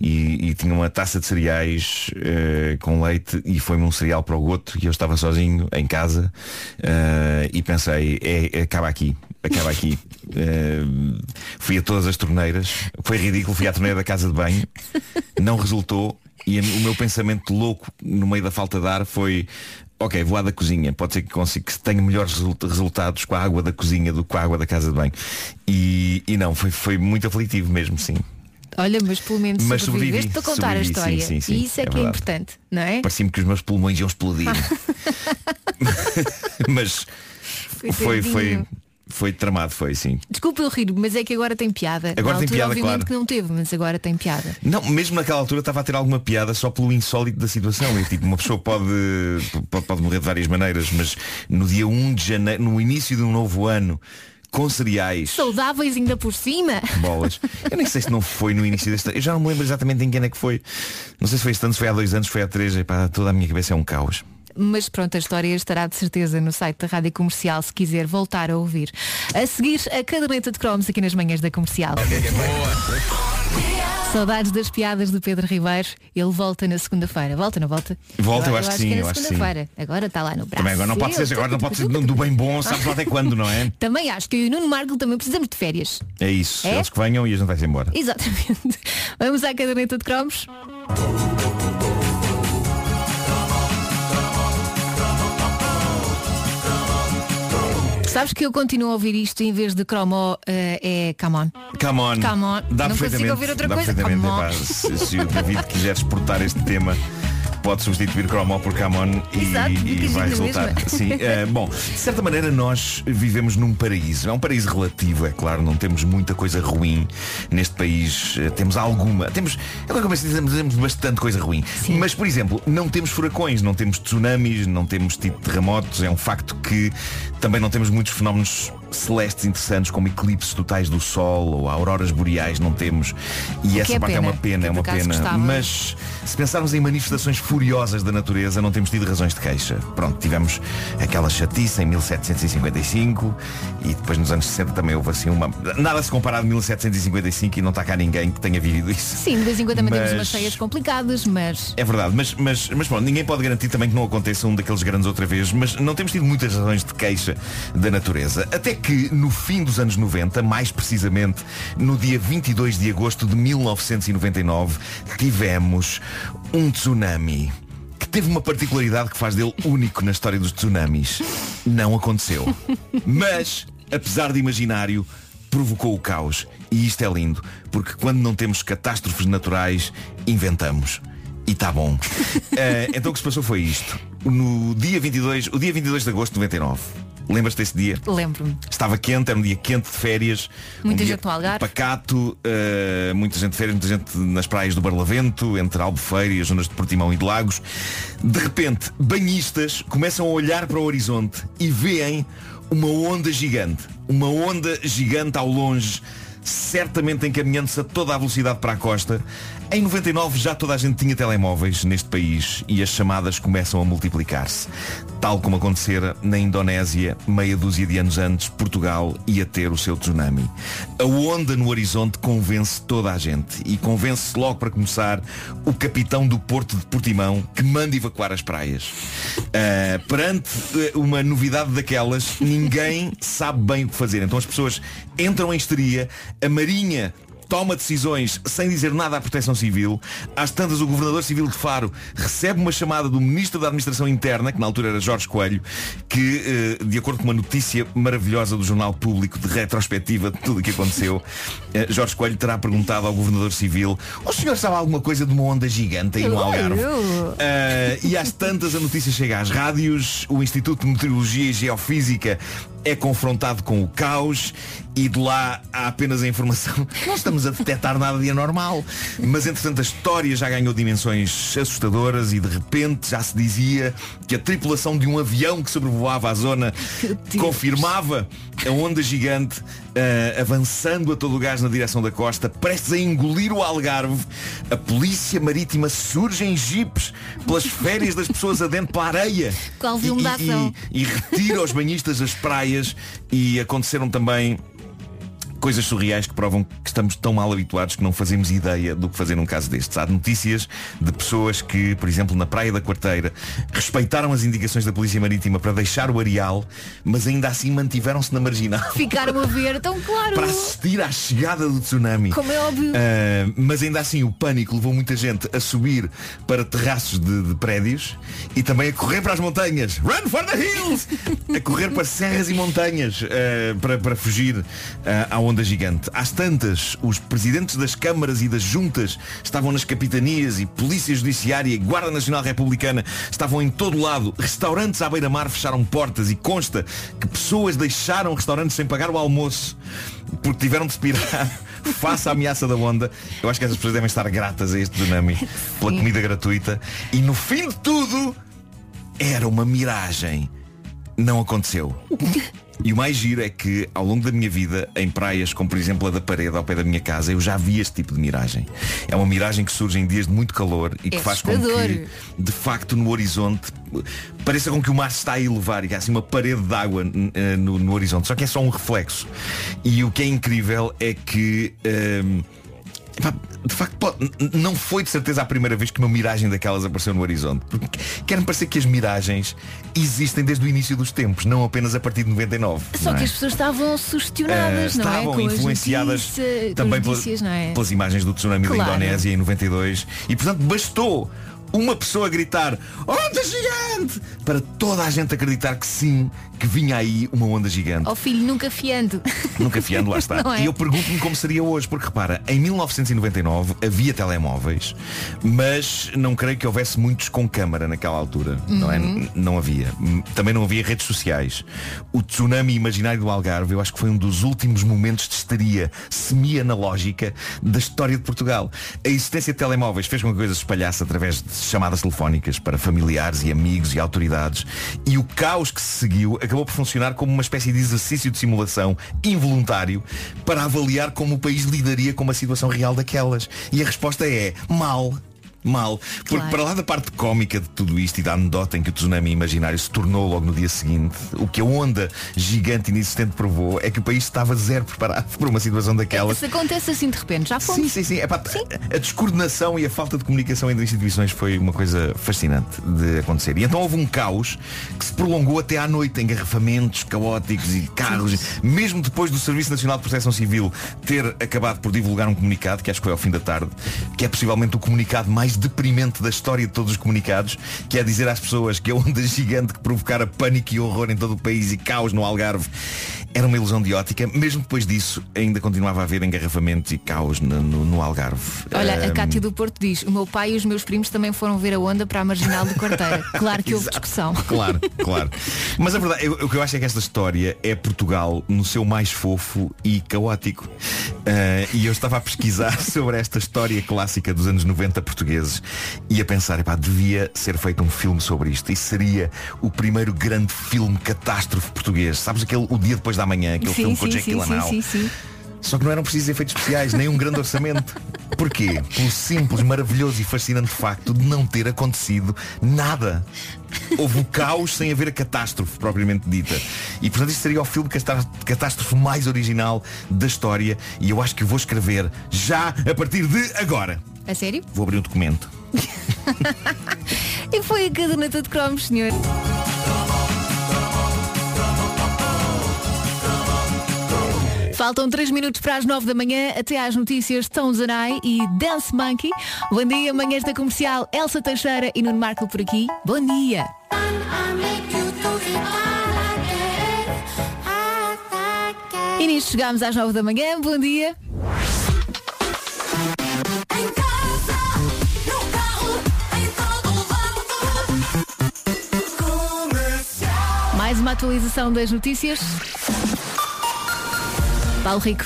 e, e tinha uma taça de cereais eh, com leite e foi-me um cereal para o goto e eu estava sozinho em casa eh, e pensei, é, acaba aqui, acaba aqui. Eh, fui a todas as torneiras, foi ridículo, fui à torneira da casa de banho, não resultou e o meu pensamento louco no meio da falta de ar foi Ok, vou à da cozinha. Pode ser que consiga que tenha melhores resulta- resultados com a água da cozinha do que com a água da casa de banho. E, e não, foi, foi muito aflitivo mesmo, sim. Olha, mas pelo menos Mas sobreviveste para contar a história. sim, sim, e sim, isso é, é que é verdade. importante, não é? Parecia-me que os meus pulmões iam explodir. Mas foi, foi. Foi tramado, foi sim. Desculpa eu rir, mas é que agora tem piada. Agora Na tem altura, piada, obviamente claro. que não teve, mas agora tem piada. Não, mesmo naquela altura estava a ter alguma piada só pelo insólito da situação. E, tipo, uma pessoa pode, pode, pode morrer de várias maneiras, mas no dia 1 de janeiro, no início de um novo ano, com cereais, Saudáveis ainda por cima. bolas. Eu nem sei se não foi no início deste Eu já não me lembro exatamente em que ano é que foi. Não sei se foi este ano, se foi há dois anos, se foi há três. Epá, toda a minha cabeça é um caos. Mas pronto, a história estará de certeza no site da Rádio Comercial se quiser voltar a ouvir. A seguir, a caderneta de cromos aqui nas manhãs da comercial. Saudades das piadas do Pedro Ribeiro. Ele volta na segunda-feira. Volta, não volta? Volta, eu acho que sim, é eu na acho que sim. segunda-feira. Agora está lá no braço. Também agora não pode ser, agora não pode ser do bem bom, sabes lá até quando, não é? Também acho que eu e o Nuno Marco também precisamos de férias. É isso. É? Eles que venham e a gente vai-se embora. Exatamente. Vamos à caderneta de cromos. Sabes que eu continuo a ouvir isto em vez de cromo eh, é come on. Come on. Come on. Dá Não consigo perfeitamente. ouvir outra dá coisa. Come on. Epá, se, se o David quiser exportar este tema pode substituir Cromo por Camon e, Exato, e vai resultar. Sim, eh, bom, de certa maneira nós vivemos num paraíso. É um paraíso relativo, é claro, não temos muita coisa ruim neste país. Eh, Temos alguma. Temos. Agora como é que se diz? temos, bastante coisa ruim. Mas, por exemplo, não temos furacões, não temos tsunamis, não temos tipo terremotos. É um facto que também não temos muitos fenómenos celestes interessantes como eclipses totais do Sol ou auroras boreais não temos e essa é parte é pena, uma pena, é uma pena gostava. mas se pensarmos em manifestações furiosas da natureza não temos tido razões de queixa pronto, tivemos aquela chatice em 1755 e depois nos anos 60 também houve assim uma nada se compara a 1755 e não está cá ninguém que tenha vivido isso Sim, de vez em quando também temos Mas- umas cheias complicadas, mas é verdade, mas, mas, mas pronto, ninguém pode garantir também que não aconteça um daqueles grandes outra vez, mas não temos tido muitas razões de queixa da natureza. Até que no fim dos anos 90, mais precisamente no dia 22 de agosto de 1999, tivemos um tsunami que teve uma particularidade que faz dele único na história dos tsunamis. Não aconteceu. Mas, apesar de imaginário, provocou o caos. E isto é lindo, porque quando não temos catástrofes naturais, inventamos. E tá bom. Eh, então o que se passou foi isto. No dia 22, o dia 22 de agosto de 99. Lembras-te desse dia? lembro-me. Estava quente, era um dia quente de férias. Muita um gente no Algarve. Pacato, eh, muita gente de férias, muita gente nas praias do Barlavento, entre Albufeira e as zonas de Portimão e de Lagos. De repente, banhistas começam a olhar para o horizonte e veem uma onda gigante. Uma onda gigante ao longe, certamente encaminhando-se a toda a velocidade para a costa. Em 99 já toda a gente tinha telemóveis neste país e as chamadas começam a multiplicar-se. Tal como acontecera na Indonésia, meia dúzia de anos antes, Portugal ia ter o seu tsunami. A onda no horizonte convence toda a gente e convence logo para começar o capitão do Porto de Portimão que manda evacuar as praias. Ah, perante eh, uma novidade daquelas, ninguém sabe bem o que fazer. Então as pessoas entram em histeria, a Marinha toma decisões sem dizer nada à proteção civil. Às tantas, o governador civil de Faro recebe uma chamada do ministro da Administração Interna, que na altura era Jorge Coelho, que, eh, de acordo com uma notícia maravilhosa do Jornal Público de retrospectiva de tudo o que aconteceu, eh, Jorge Coelho terá perguntado ao governador civil o senhor sabe alguma coisa de uma onda gigante aí no Algarve? Ah, e às tantas a notícia chega às rádios, o Instituto de Meteorologia e Geofísica é confrontado com o caos e de lá há apenas a informação. Não estamos a detectar nada de anormal. Mas entretanto a história já ganhou dimensões assustadoras e de repente já se dizia que a tripulação de um avião que sobrevoava a zona confirmava a onda gigante ah, avançando a todo o gás na direção da costa, prestes a engolir o Algarve. A polícia marítima surge em jipes pelas férias das pessoas adentro para a areia. Qual filme E- e- e, e retira os banhistas das praias e aconteceram também coisas surreais que provam que estamos tão mal habituados que não fazemos ideia do que fazer num caso destes. Há notícias de pessoas que, por exemplo, na Praia da Quarteira, respeitaram as indicações da Polícia Marítima para deixar o areal, mas ainda assim mantiveram-se na marginal Ficaram a ver, tão claro. para assistir à chegada do tsunami. Como é óbvio. Ah, mas ainda assim o pânico levou muita gente a subir para terraços de, de prédios e também a correr para as montanhas. Run for the hills! a correr para serras e montanhas ah, para, para fugir ah, à onda gigante. Às tantas, os presidentes das câmaras e das juntas estavam nas capitanias e polícia judiciária e guarda nacional republicana estavam em todo lado. Restaurantes à beira-mar fecharam portas e consta que pessoas deixaram restaurantes sem pagar o almoço porque tiveram de se pirar face à ameaça da onda. Eu acho que essas pessoas devem estar gratas a este tsunami pela comida gratuita. E no fim de tudo, era uma miragem. Não aconteceu. E o mais giro é que ao longo da minha vida, em praias como por exemplo a da parede ao pé da minha casa, eu já vi este tipo de miragem. É uma miragem que surge em dias de muito calor e que É faz com que, de facto, no horizonte pareça com que o mar se está a elevar e que há assim uma parede de água eh, no, no horizonte. Só que é só um reflexo. E o que é incrível é que. ehm, De facto, pode- não foi de certeza a primeira vez que uma miragem daquelas apareceu no horizonte. Porque quer-me parecer que as miragens existem desde o início dos tempos, não apenas a partir de 99. Só que é? as pessoas estavam sugestionadas, Uh, não é? estavam as influenciadas notícias- também notícias, não é? pelas imagens do tsunami Claro. da Indonésia em 92 e portanto bastou uma pessoa a gritar onda gigante para toda a gente acreditar que sim, que vinha aí uma onda gigante. Ó filho, nunca fiando. Nunca fiando, lá está. É? E eu pergunto-me como seria hoje, porque repara, em 1999 havia telemóveis, mas não creio que houvesse muitos com câmara naquela altura. Não é? Uhum. Não havia. Também não havia redes sociais. O tsunami imaginário do Algarve, eu acho que foi um dos últimos momentos de histeria semi-analógica da história de Portugal. A existência de telemóveis fez com que a coisa se espalhasse através de chamadas telefónicas para familiares e amigos e autoridades. E o caos que se seguiu acabou por funcionar como uma espécie de exercício de simulação involuntário para avaliar como o país lidaria com uma situação real daquelas. E a resposta é mal. Mal. Porque Claro. para lá da parte cómica de tudo isto e da anedota em que o tsunami imaginário se tornou logo no dia seguinte, o que a onda gigante inexistente provou é que o país estava zero preparado para uma situação daquelas. Se acontece assim de repente, já fomos. Sim, sim, sim. Epá, A descoordenação e a falta de comunicação entre instituições foi uma coisa fascinante de acontecer. E então houve um caos que se prolongou até à noite, engarrafamentos caóticos e carros. Mesmo depois do Serviço Nacional de Proteção Civil ter acabado por divulgar um comunicado, que acho que foi ao fim da tarde, que é possivelmente o comunicado mais deprimente da história de todos os comunicados, que é dizer às pessoas que a onda gigante que provocara pânico e horror em todo o país e caos no Algarve era uma ilusão de ótica. Mesmo depois disso, ainda continuava a haver engarrafamentos e caos no, no- no Algarve. Olha, a Ahm, Cátia do Porto diz, o meu pai e os meus primos também foram ver a onda para a marginal do quarteira. Claro que houve discussão. Claro, claro. Mas a verdade, eu- o que eu acho é que esta história é Portugal no seu mais fofo e caótico. Ah, e eu estava a pesquisar sobre esta história clássica dos anos 90 portugueses e a pensar, epá, devia ser feito um filme sobre isto. E seria o primeiro grande filme catástrofe português. Sabes aquele O Dia Depois da Manhã, aquele Sim, filme com o sim, Gyllenhaal? Só que não eram precisos efeitos especiais, nem um grande orçamento. Porquê? Pelo simples, maravilhoso e fascinante facto de não ter acontecido nada. Houve o caos sem haver a catástrofe propriamente dita. E portanto isto seria o filme catá- catástrofe mais original da história. E eu acho que vou escrever já a partir de agora. A sério? Vou abrir um documento. E foi a caderneta de cromos, senhor. Faltam 3 minutos para as 9 da manhã, até às notícias Tom Zanai e Dance Monkey. Bom dia, manhãs da comercial, Elsa Teixeira e Nuno Marco por aqui. Bom dia. E nisto chegámos às 9 da manhã. Bom dia. Mais uma atualização das notícias. Paulo Rico.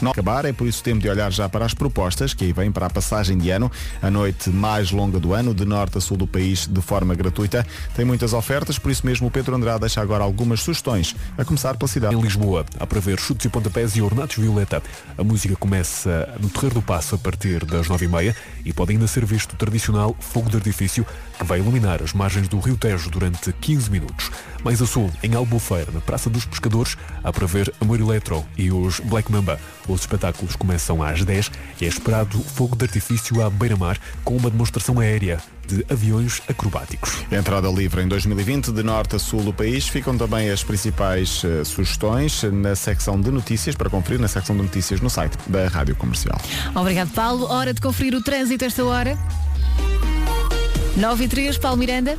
Não acabar, é por isso tempo de olhar já para as propostas que aí vêm para a passagem de ano, a noite mais longa do ano, de norte a sul do país, de forma gratuita. Tem muitas ofertas, por isso mesmo o Pedro Andrade deixa agora algumas sugestões, a começar pela cidade. Em Lisboa, há para ver chutes e pontapés e ornatos violeta. A música começa no Terreiro do Passo a partir das nove e meia e pode ainda ser visto o tradicional fogo de artifício que vai iluminar as margens do Rio Tejo durante 15 minutos. Mais a sul, em Albufeira, na Praça dos Pescadores, há para ver Amor Eletro e os Black Mamba. Os espetáculos começam às 10 e é esperado fogo de artifício à beira-mar com uma demonstração aérea de aviões acrobáticos. Entrada livre em 2020, de norte a sul do país. Ficam também as principais eh, sugestões na secção de notícias, para conferir na secção de notícias no site da Rádio Comercial. Obrigado, Paulo. Hora de conferir o trânsito esta hora. 9 e 3, Paulo Miranda.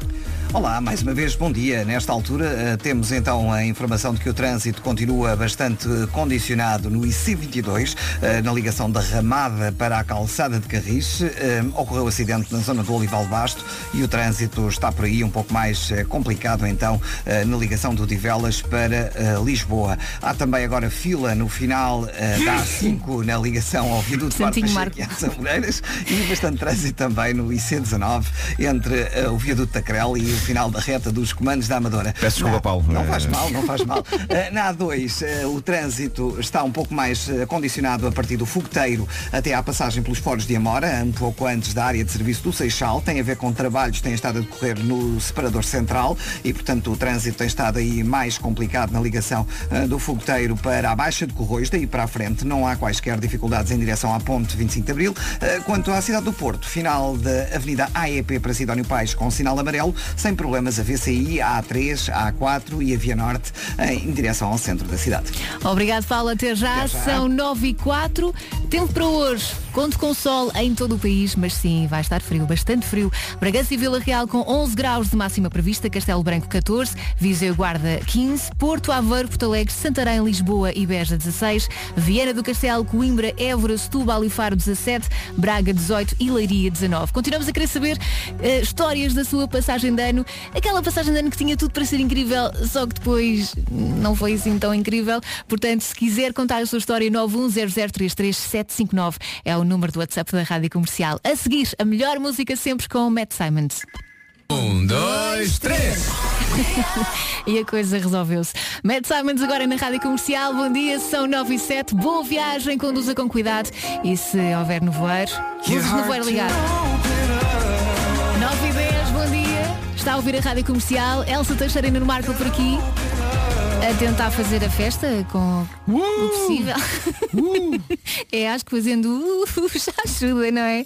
Olá, mais uma vez, bom dia. Nesta altura eh, temos então a informação de que o trânsito continua bastante condicionado no IC22, eh, na ligação da Ramada para a calçada de Carris. Eh, Ocorreu acidente na zona do Olival Basto e o trânsito está por aí um pouco mais complicado então na ligação do Divelas para Lisboa. Há também agora fila no final da A5 na ligação ao viaduto Santinho e às Amoreiras e bastante trânsito também no IC19 entre o viaduto da Crel e o final da reta dos comandos da Amadora. Peço desculpa, Na- Paulo. Não faz mal, não faz mal. Eh, na A2, eh, o trânsito está um pouco mais eh, condicionado a partir do Fogoteiro até à passagem pelos Foros de Amora, um pouco antes da área de serviço do Seixal. Tem a ver com trabalhos que têm estado a decorrer no separador central e, portanto, o trânsito tem estado aí mais complicado na ligação do Fogoteiro para a Baixa de Corroios. Daí para a frente não há quaisquer dificuldades em direção à ponte 25 de Abril. Quanto à cidade do Porto, final da Avenida AEP para Sidónio Pais com sinal amarelo, sem sem problemas a VCI, a A3, a A4 e a Via Norte em direção ao centro da cidade. Obrigado, Paulo. Até já. Até já. São 9 e 4. Tempo para hoje. Conto com sol em todo o país, mas sim, vai estar frio, bastante frio. Bragança e Vila Real com 11 graus de máxima prevista, Castelo Branco 14, Viseu Guarda 15, Porto Aveiro, Porto Alegre, Santarém, Lisboa e Beja 16, Viana do Castelo, Coimbra, Évora, Setúbal e Faro 17, Braga 18 e Leiria 19. Continuamos a querer saber eh, histórias da sua passagem de ano, aquela passagem de ano que tinha tudo para ser incrível, só que depois não foi assim tão incrível. Portanto, se quiser contar a sua história, 910033759 é o número do WhatsApp da Rádio Comercial. A seguir, a melhor música sempre com o Matt Simons. Um, dois, três. e a coisa resolveu-se. Matt Simons agora na Rádio Comercial. Bom dia, são 9 e 7. Boa viagem, conduza com cuidado. E se houver nevoeiro, use o nevoeiro ligado. Está a ouvir a Rádio Comercial. Elsa Teixeira no Marco por aqui. A tentar fazer a festa com o possível. é, acho que fazendo uh, já ajuda, não é?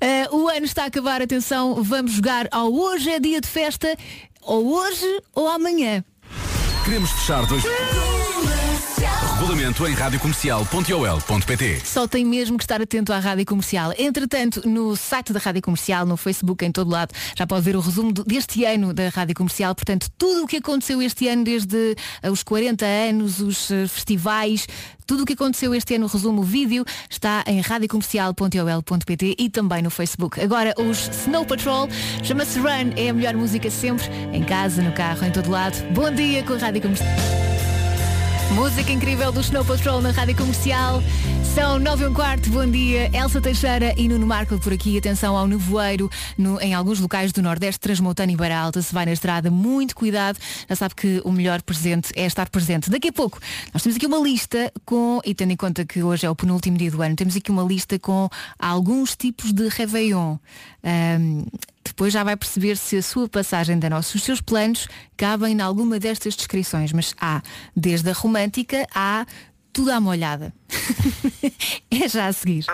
Ah, o ano está a acabar, atenção, vamos jogar ao hoje é dia de festa, ou hoje ou amanhã. Queremos fechar dois. Regulamento em radiocomercial.ol.pt Só tem mesmo que estar atento à Rádio Comercial. Entretanto, no site da Rádio Comercial, no Facebook, em todo lado, já pode ver o resumo deste ano da Rádio Comercial. Portanto, tudo o que aconteceu este ano, desde eh, os 40 anos, os eh, festivais, tudo o que aconteceu este ano, resumo, o vídeo, está em radiocomercial.ol.pt e também no Facebook. Agora, os Snow Patrol, chama-se Run, é a melhor música sempre, em casa, no carro, em todo lado. Bom dia com a Rádio Comercial. Música incrível do Snow Patrol na Rádio Comercial. São nove e um quarto, bom dia. Elsa Teixeira e Nuno Marco por aqui. Atenção ao nevoeiro no- em alguns locais do Nordeste, Transmontano e Beira Alta. Se vai na estrada, muito cuidado. Já sabe que o melhor presente é estar presente. Daqui a pouco, nós temos aqui uma lista com, e tendo em conta que hoje é o penúltimo dia do ano, temos aqui uma lista com alguns tipos de Réveillon. Ahm, depois já vai perceber se a sua passagem de ano, se os seus planos cabem em alguma destas descrições. Mas há desde a romântica a tudo à molhada. é já a seguir.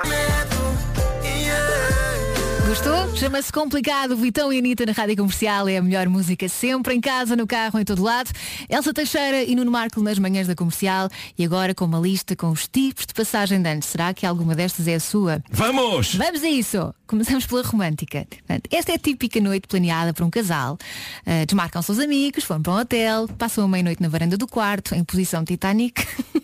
Gostou? Chama-se Complicado, Vitão e Anitta na Rádio Comercial. É a melhor música sempre, em casa, no carro, em todo lado. Elsa Teixeira e Nuno Marco nas manhãs da Comercial. E agora com uma lista com os tipos de passagem de ano. Será que alguma destas é a sua? Vamos! Vamos a isso! Começamos pela romântica. Portanto, esta é a típica noite planeada para um casal. Ah, desmarcam-se os amigos, vão para um hotel, passam a meia-noite na varanda do quarto, em posição Titanic.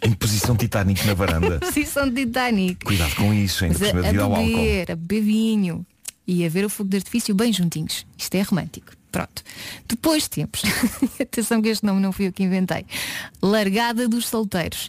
Em posição Titanic na varanda. posição Titanic. Cuidado com isso, por a, a beber, a beber vinho e a ver o fogo de artifício bem juntinhos. Isto é romântico. Pronto. Depois temos, atenção que este nome não fui eu que inventei, Largada dos Solteiros.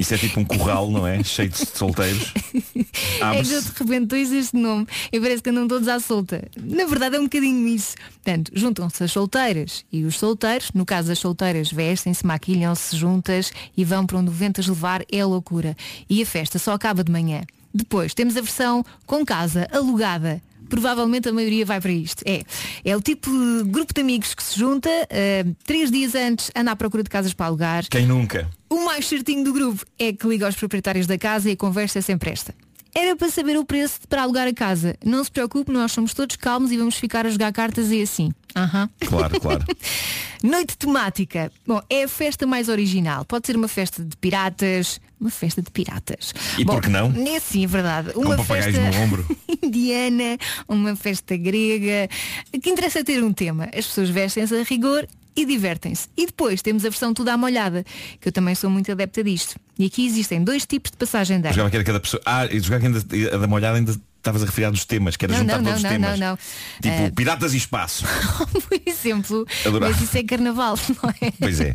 Isso é tipo um corral, não é? Cheio de solteiros. É que eu de repente dou este nome e parece que andam todos à solta. Na verdade é um bocadinho isso. Portanto, juntam-se as solteiras e os solteiros, no caso as solteiras vestem-se, maquilham-se juntas e vão para onde o vento as levar, é loucura. E a festa só acaba de manhã. Depois temos a versão com casa, alugada. Provavelmente a maioria vai para isto. É, é o tipo de grupo de amigos que se junta, eh, três dias antes anda à procura de casas para alugar. Quem nunca? O mais certinho do grupo é que liga aos proprietários da casa e a conversa é sempre esta. Era para saber o preço para alugar a casa. Não se preocupe, nós somos todos calmos e vamos ficar a jogar cartas e assim. Aham. Claro, claro. Noite temática. Bom, é a festa mais original. Pode ser uma festa de piratas. Uma festa de piratas. E Bom, por que não? É sim, é verdade. Com Uma festa no ombro. indiana, uma festa grega. O que interessa é ter um tema. As pessoas vestem-se a rigor e divertem-se. E depois temos a versão toda à molhada, que eu também sou muito adepta disto. E aqui existem dois tipos de passagem de ano. Jogava que era cada pessoa. Ah, e jogava que ainda a da molhada ainda estavas a referir a dos temas, que era Não, juntar não, todos não, os temas. não, não. Tipo, Eh, piratas e espaço. por exemplo, Adorava. mas isso é carnaval, não é? Pois é.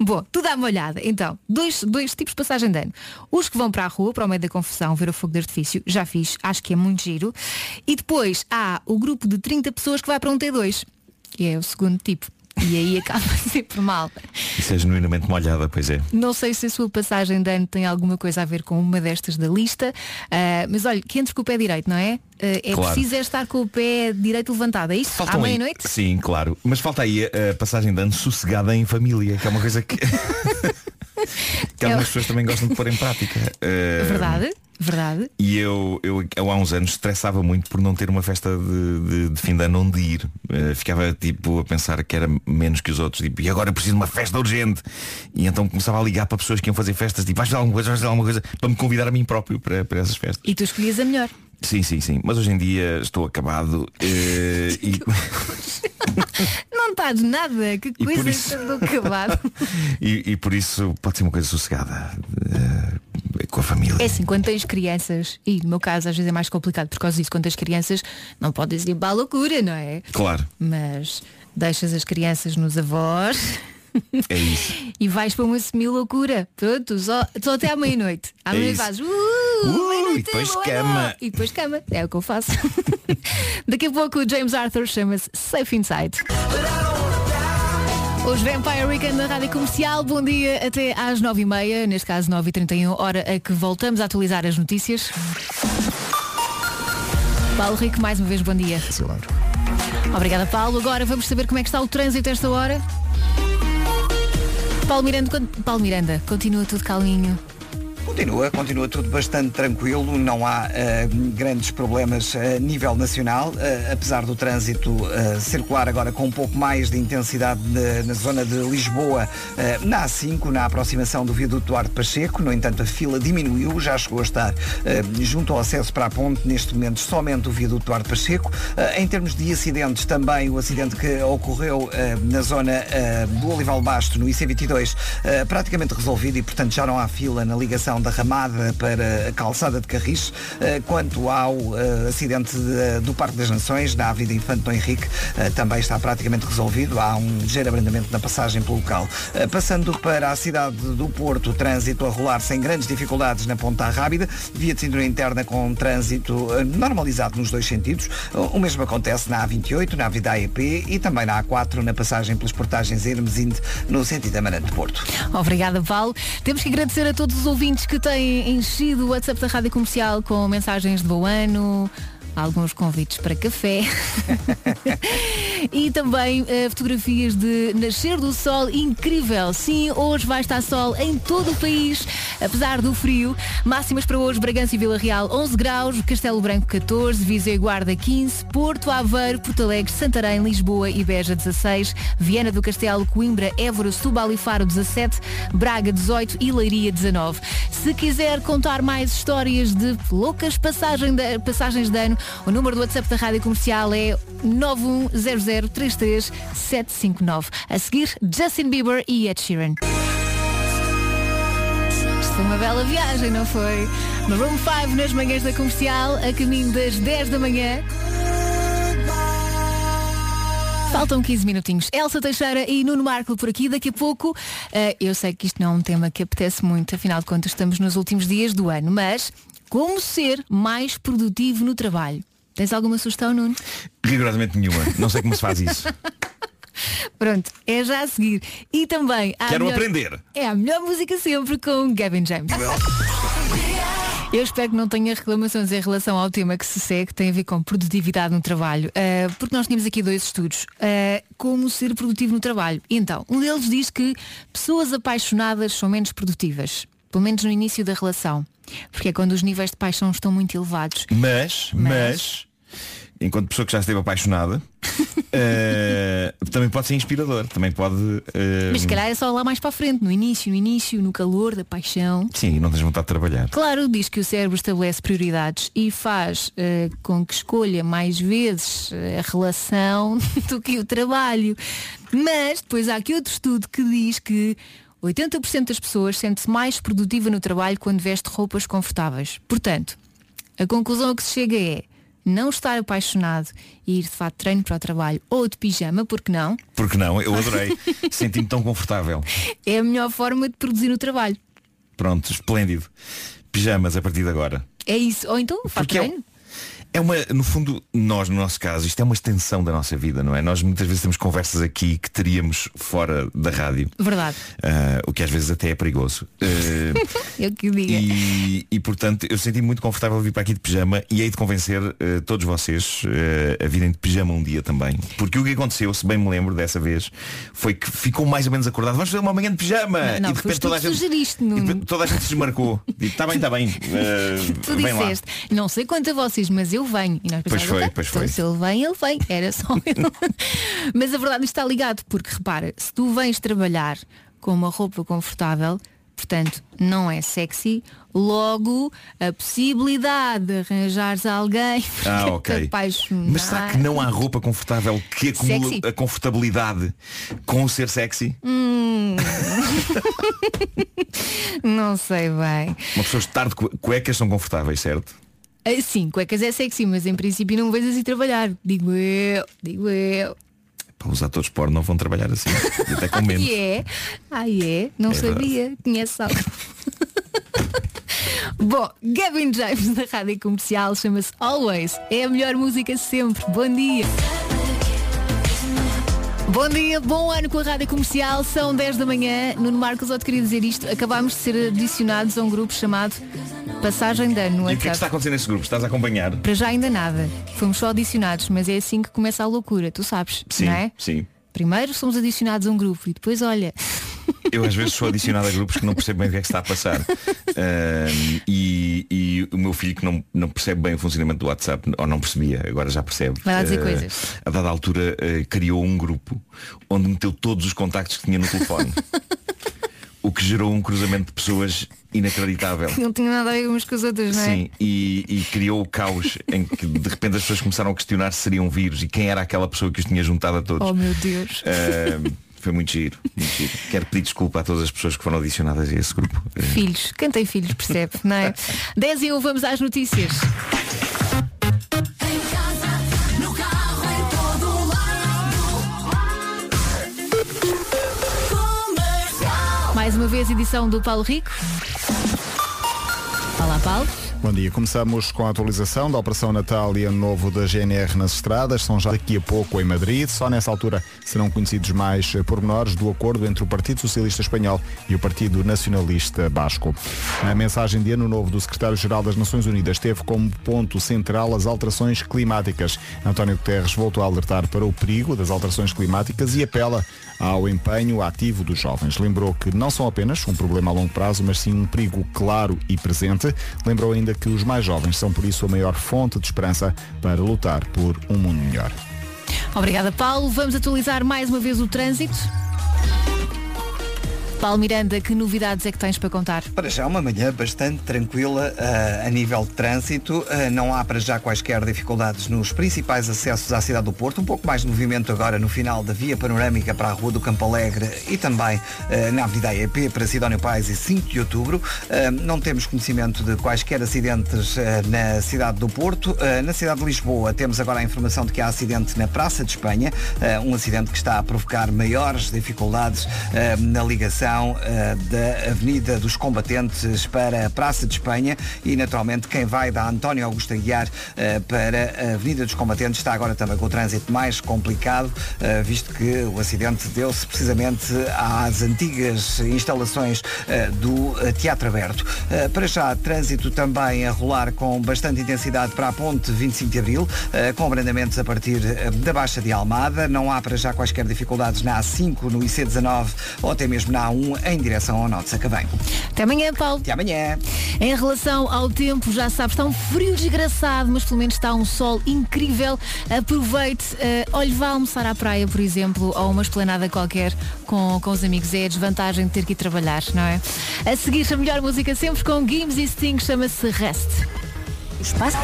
Bom, tudo à molhada. Então, dois, dois tipos de passagem de ano. Os que vão para a rua, para o meio da confusão, ver o fogo de artifício, já fiz, acho que é muito giro. E depois há o grupo de 30 pessoas que vai para um T2, que é o segundo tipo. E aí acaba sempre mal. Isso é genuinamente molhada, pois é. Não sei se a sua passagem de ano tem alguma coisa a ver com uma destas da lista, ah, mas olha, que entre com o pé direito, não é? Ah, é Claro. preciso é estar com o pé direito levantado, é isso? À Faltam aí- meia-noite? Sim, claro. Mas falta aí a, a passagem de ano sossegada em família, que é uma coisa que, que algumas pessoas também gostam de pôr em prática. Eh, Verdade, Verdade. E eu, eu, eu há uns anos estressava muito por não ter uma festa de, de- de fim de ano onde ir. Eh, ficava tipo a pensar que era menos que os outros. Tipo, e agora eu preciso de uma festa urgente. E então começava a ligar para pessoas que iam fazer festas. Tipo, vais fazer alguma coisa, vais fazer alguma coisa para me convidar a mim próprio para, para essas festas. E tu escolhias a melhor. Sim, sim, sim. Mas hoje em dia estou acabado. eh, e, Não estás nada, que por coisa isso- tão acabado. e, e por isso pode ser uma coisa sossegada. eh, com a família. É assim, quando tens crianças, e no meu caso às vezes é mais complicado por causa disso, quando tens crianças não podes ir para a loucura, não é? Claro, Mas deixas as crianças nos avós é isso. e vais para uma semi-loucura. Pronto, só, só até à meia-noite. À É meia-noite isso. fazes. Uh, Uh, e depois é boa cama." noite." E depois cama. É o que eu faço. Daqui a pouco o James Arthur chama-se Safe Inside. Os Vampire Weekend na Rádio Comercial, bom dia até às 9h30, neste caso 9h31, hora a que voltamos a atualizar as notícias. Paulo Rico, mais uma vez, bom dia. Obrigada, Paulo. Agora vamos saber como é que está o trânsito esta hora. Paulo Miranda, Paulo Miranda, continua tudo calminho. Continua, continua tudo bastante tranquilo, não há eh, grandes problemas a nível nacional, eh, apesar do trânsito eh, circular agora com um pouco mais de intensidade na, na zona de Lisboa, eh, na A5, na aproximação do viaduto Duarte Pacheco, no entanto a fila diminuiu, já chegou a estar eh, junto ao acesso para a ponte, neste momento somente o viaduto Duarte Pacheco. Eh, em termos de acidentes, também o acidente que ocorreu eh, na zona eh, do Olival Basto, no IC22, eh, praticamente resolvido e, portanto, já não há fila na ligação da Ramada para a calçada de Carris. Eh, quanto ao eh, acidente de- do Parque das Nações, na Avenida Infante Dom Henrique, eh, também está praticamente resolvido. Há um ligeiro abrandamento na passagem pelo local. Eh, passando para a cidade do Porto, trânsito a rolar sem grandes dificuldades na Ponta Rábida, via de cintura interna com trânsito eh, normalizado nos dois sentidos. O mesmo acontece na A28, na Avenida AEP e também na A4, na passagem pelas portagens Hermesinde, no sentido Amarante de Porto. Obrigada, Paulo. Temos que agradecer a todos os ouvintes que têm enchido o WhatsApp da Rádio Comercial com mensagens de bom ano, alguns convites para café. E também eh, fotografias de nascer do sol. Incrível. Sim, hoje vai estar sol em todo o país, apesar do frio. Máximas para hoje, Bragança e Vila Real 11 graus, Castelo Branco 14, Viseu e Guarda 15, Porto Aveiro, Porto Alegre, Santarém, Lisboa e Beja 16, Viana do Castelo, Coimbra, Évora, Setúbal e Faro 17, Braga 18 e Leiria 19. Se quiser contar mais histórias de loucas passagem de- passagens de ano, o número do WhatsApp da Rádio Comercial é 910033759. A seguir, Justin Bieber e Ed Sheeran. Foi uma bela viagem, não foi? Maroon 5 nas manhãs da comercial, a caminho das 10 da manhã. Faltam 15 minutinhos. Elsa Teixeira e Nuno Marco por aqui. Daqui a pouco, eh, eu sei que isto não é um tema que apetece muito, afinal de contas estamos nos últimos dias do ano, mas como ser mais produtivo no trabalho? Tens alguma sugestão, Nuno? Rigorosamente nenhuma. Não sei como se faz isso. Pronto, é já a seguir. E também Quero melhor- aprender. É a melhor música sempre com Gavin James. Eu espero que não tenha reclamações em relação ao tema que se segue, que tem a ver com produtividade no trabalho, Ah, porque nós tínhamos aqui dois estudos. Ah, como ser produtivo no trabalho. Então, um deles diz que pessoas apaixonadas são menos produtivas, pelo menos no início da relação, porque é quando os níveis de paixão estão muito elevados. Mas, mas, enquanto pessoa que já esteve apaixonada, eh, também pode ser inspirador. Também pode. eh, Mas se calhar é só lá mais para a frente, no início, no início, no calor da paixão. Sim, não tens vontade de trabalhar. Claro, diz que o cérebro estabelece prioridades e faz eh, com que escolha mais vezes a relação do que o trabalho. Mas depois há aqui outro estudo que diz que 80% das pessoas sente-se mais produtiva no trabalho quando veste roupas confortáveis. Portanto, a conclusão a que se chega é não estar apaixonado e ir de fato treino para o trabalho ou de pijama, porque não, Porque não? Eu adorei. Senti-me tão confortável. é a melhor forma de produzir no trabalho. Pronto, esplêndido. Pijamas a partir de agora. É isso. Ou então faz Porque é, treino. um- É uma, no fundo, nós, no nosso caso, isto é uma extensão da nossa vida, não é? Nós muitas vezes temos conversas aqui que teríamos fora da rádio. Verdade. ah, o que às vezes até é perigoso. Ah, Eu que diga. e, e, portanto eu senti muito confortável vir para aqui de pijama e hei de convencer eh, todos vocês a virem de pijama um dia também. Porque o que aconteceu, se bem me lembro dessa vez, foi que ficou mais ou menos acordado. Vamos fazer uma manhã de pijama! Não, não, e de repente toda a gente. sugeriste, toda a gente se desmarcou. Está bem, está bem. Tu vem lá. disseste, não sei quanto a vocês, mas eu venho. E nós Pois pensávamos, foi, "Ok, pois então foi. se ele vem, ele vem. Era só eu. mas a verdade está ligado, porque repara, se tu vens trabalhar com uma roupa confortável, portanto, não é sexy, logo a possibilidade de arranjares alguém Ah, para ok. te apaixonar. Mas será que não há roupa confortável que acumula Sexy? a confortabilidade com o ser sexy? Hum. não sei bem. Uma pessoa estar de cue- cuecas são confortáveis, certo? Ah, Sim, cuecas é sexy, mas em princípio não vens assim trabalhar. Digo eu, digo eu. Pá, Os atores porno não vão trabalhar assim. Até com menos. E é? Ah, é? Não É sabia. Conhece algo. Bom, Gavin James da Rádio Comercial chama-se Always. É a melhor música sempre. Bom dia. Bom dia, bom ano com a Rádio Comercial. São 10 da manhã. Nuno Marcos, eu te queria dizer isto. Acabámos de ser adicionados a um grupo chamado Passagem de Ano no E o que é que está a WhatsApp. acontecer nesse grupo? Estás a acompanhar? Para já ainda nada. Fomos só adicionados, mas é assim que começa a loucura, tu sabes, Sim, não é? sim. Primeiro somos adicionados a um grupo e depois, olha, Eu às vezes sou adicionado a grupos que não percebo bem o que é que está a passar. Ahm, e, e o meu filho que não, não percebe bem o funcionamento do WhatsApp, ou não percebia, agora já percebe. Vai lá dizer ah, coisas. A dada altura ah, criou um grupo onde meteu todos os contactos que tinha no telefone. o que gerou um cruzamento de pessoas inacreditável. não tinha nada a ver umas com as outras, não é? Sim, e, e criou o caos em que de repente as pessoas começaram a questionar se seriam vírus e quem era aquela pessoa que os tinha juntado a todos. Oh meu Deus. Ahm, foi muito giro, muito giro. Quero pedir desculpa a todas as pessoas que foram adicionadas a esse grupo. Filhos, quem tem filhos percebe, não é? 10 e 1, vamos às notícias. Mais uma vez, edição do Paulo Rico. Olá, Paulo. Bom dia, começamos com a atualização da Operação Natal e Ano Novo da GNR nas estradas. São já daqui a pouco em Madrid. Só nessa altura serão conhecidos mais eh, pormenores do acordo entre o Partido Socialista Espanhol e o Partido Nacionalista Basco. A mensagem de Ano Novo do Secretário-Geral das Nações Unidas teve como ponto central as alterações climáticas. António Guterres voltou a alertar para o perigo das alterações climáticas e apela ao empenho ativo dos jovens. Lembrou que não são apenas um problema a longo prazo, mas sim um perigo claro e presente. Lembrou ainda que os mais jovens são por isso a maior fonte de esperança para lutar por um mundo melhor. Obrigada, Paulo. Vamos atualizar mais uma vez o trânsito. Paulo Miranda, que novidades é que tens para contar? Para já uma manhã bastante tranquila ah, a nível de trânsito. Ah, não há para já quaisquer dificuldades nos principais acessos à cidade do Porto. Um pouco mais de movimento agora no final da via panorâmica para a Rua do Campo Alegre e também ah, na Avenida EP para Sidónio Pais e 5 de Outubro. Não temos conhecimento de quaisquer acidentes na cidade do Porto. Na cidade de Lisboa temos agora a informação de que há acidente na Praça de Espanha. Um acidente que está a provocar maiores dificuldades na ligação eh, da Avenida dos Combatentes para a Praça de Espanha e naturalmente quem vai da António Augusto Aguiar eh, para a Avenida dos Combatentes está agora também com o trânsito mais complicado, eh, visto que o acidente deu-se precisamente às antigas instalações do Teatro Aberto. Para já, trânsito também a rolar com bastante intensidade para a ponte 25 de Abril, com abrandamentos a partir da Baixa de Almada. Não há para já quaisquer dificuldades na A5, no IC19 ou até mesmo na A1 em direção ao Norte Sacavém. Até amanhã, Paulo. Até amanhã. Em relação ao tempo, já sabes, está um frio desgraçado, mas pelo menos está um sol incrível. Aproveite, eh, olhe, vá almoçar à praia, por exemplo, ou uma esplanada qualquer com, com os amigos. É a desvantagem de ter que ir trabalhar, não é? A seguir, a melhor música sempre com Gims e Sting, chama-se Rest. Espaço.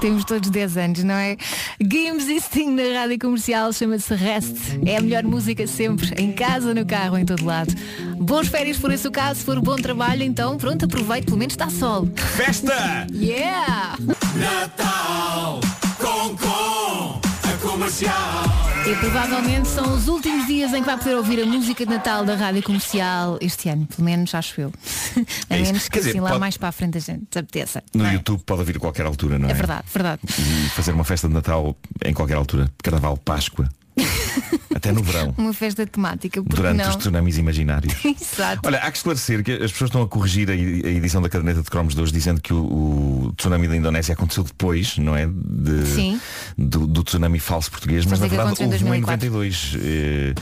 Temos todos 10 anos, não é? Gims e Sting na rádio comercial chama-se Rest. É a melhor música sempre, em casa, no carro, em todo lado. Boas férias por esse caso, se for bom trabalho, então pronto, aproveite, pelo menos está sol. Festa! Yeah! Natal com com a comercial. E provavelmente são os últimos dias em que vai poder ouvir a música de Natal da Rádio Comercial este ano, pelo menos acho eu. A É menos que Quer dizer, assim lá pode- mais para a frente a gente apeteça. No é? YouTube pode ouvir a qualquer altura, não é? É verdade, verdade. E fazer uma festa de Natal em qualquer altura. Carnaval, Páscoa. Até no verão. Uma festa temática, Durante não? os tsunamis imaginários. Exato. Olha, há que esclarecer que as pessoas estão a corrigir a edição da caderneta de cromos de hoje dizendo que o, o tsunami da Indonésia aconteceu depois, não é? De- Sim. Do, do tsunami falso português, mas Só na verdade houve um em 2004. 92 eh,